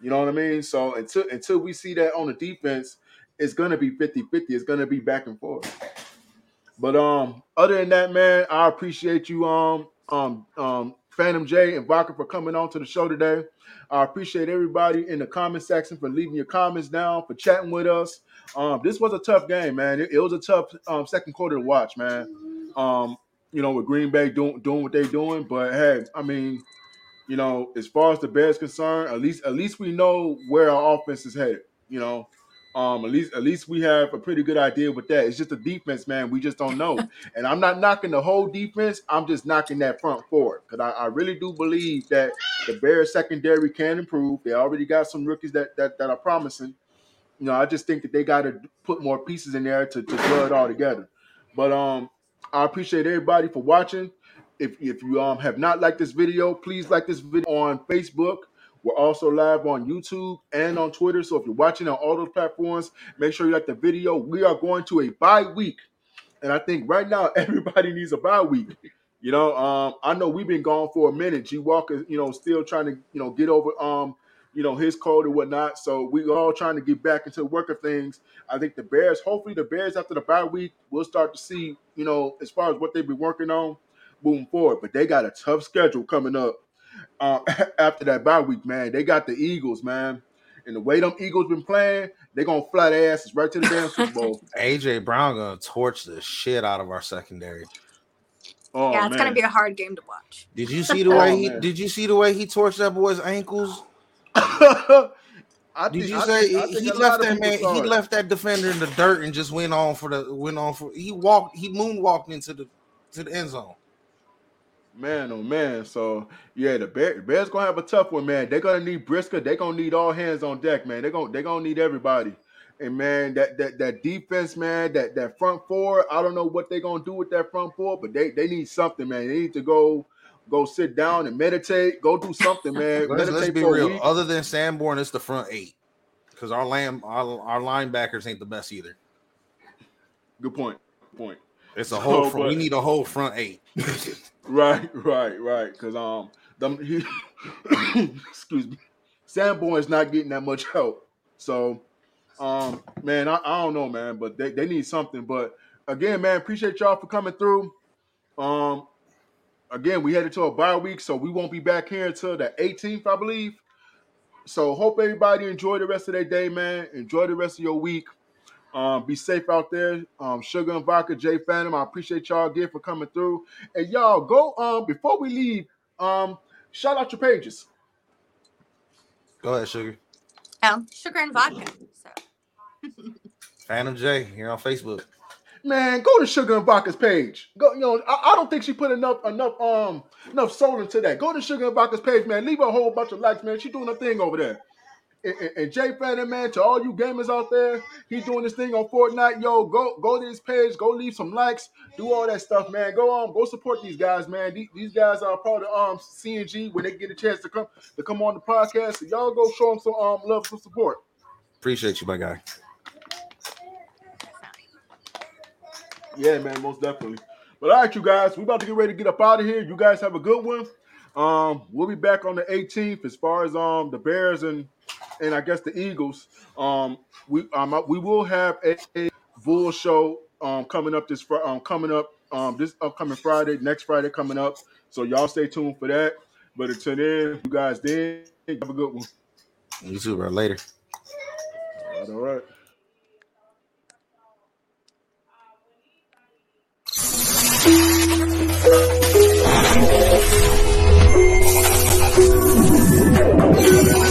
You know what I mean? So until until we see that on the defense, it's going to be 50-50. It's going to be back and forth. But um, other than that, man, I appreciate you, um, um, um, Phantom J and Vodka for coming on to the show today. I appreciate everybody in the comment section for leaving your comments down, for chatting with us. Um, this was a tough game, man. It, it was a tough um, second quarter to watch, man. Um, you know, with Green Bay doing doing what they're doing, but hey, I mean, you know, as far as the Bears concerned, at least at least we know where our offense is headed. You know, Um, at least at least we have a pretty good idea with that. It's just the defense, man. We just don't know. and I'm not knocking the whole defense. I'm just knocking that front forward because I, I really do believe that the Bears secondary can improve. They already got some rookies that that, that are promising. You know, I just think that they got to put more pieces in there to, to draw it all together. But um, I appreciate everybody for watching. If if you um have not liked this video, please like this video on Facebook. We're also live on YouTube and on Twitter. So if you're watching on all those platforms, make sure you like the video. We are going to a bye week. And I think right now everybody needs a bye week. You know, um, I know we've been gone for a minute. G Walker, you know, still trying to, you know, get over um, you know, his code and whatnot. So we all trying to get back into the work of things. I think the Bears, hopefully the Bears after the bye week, we'll start to see, you know, as far as what they've been working on moving forward. But they got a tough schedule coming up uh, after that bye week, man. They got the Eagles, man. And the way them Eagles been playing, they gonna fly their asses right to the damn Super Bowl. AJ Brown gonna torch the shit out of our secondary. Oh, yeah, it's gonna be a hard game to watch. Did you see the way Oh, he man. did you see the way he torched that boy's ankles? I Did think- you say think- he, he left that man? He left that defender in the dirt and just went on for the went on for. He walked. He moonwalked into the to the end zone. Man, oh man. So yeah, the Bears, Bears gonna have a tough one, man. They're gonna need Brisker. They're gonna need all hands on deck, man. They're gonna they're gonna need everybody. And man, that that that defense, man, that that front four, I don't know what they're gonna do with that front four, but they they need something, man. They need to go go sit down and meditate. Go do something, man. Let's, let's be real. week. Other than Sanborn, it's the front eight because our lamb our, our linebackers ain't the best either. Good point. Good point. It's a whole. So, front, we need a whole front eight. Right, right, right. Because um, them he, excuse me, Sanborn's not getting that much help. So, um, man, I, I don't know, man, but they, they need something. But again, man, appreciate y'all for coming through. Um, again, we headed to a bye week, so we won't be back here until the 18th, I believe. So, hope everybody enjoy the rest of their day, man. Enjoy the rest of your week. Um, be safe out there. Um, Sugar and Vodka, Jay Phantom. I appreciate y'all again for coming through. And y'all go um before we leave, um, shout out your pages. Go ahead, sugar. Um, sugar and vodka. So Phantom J here on Facebook. Man, go to Sugar and Vodka's page. Go, you know, I, I don't think she put enough enough um enough soul into that. Go to Sugar and Vodka's page, man. Leave her a whole bunch of likes, man. She doing her thing over there. And, and, and Jay Phantom, man, to all you gamers out there, he's doing this thing on Fortnite. Yo, go go to his page, go leave some likes, do all that stuff, man. Go on, go support these guys, man. These, these guys are part of um CNG when they get a chance to come to come on the podcast. So y'all go show them some um love, some support. Appreciate you, my guy. Yeah, man, most definitely. But all right, you guys, we're about to get ready to get up out of here. You guys have a good one. Um, we'll be back on the 18th as far as um the Bears and and I guess the Eagles. Um, we um we will have a, a Bull show um coming up this um coming up um this upcoming Friday, next Friday coming up. So y'all stay tuned for that. But until then, you guys then have a good one. You too, bro. Later. All right, all right. Thank you.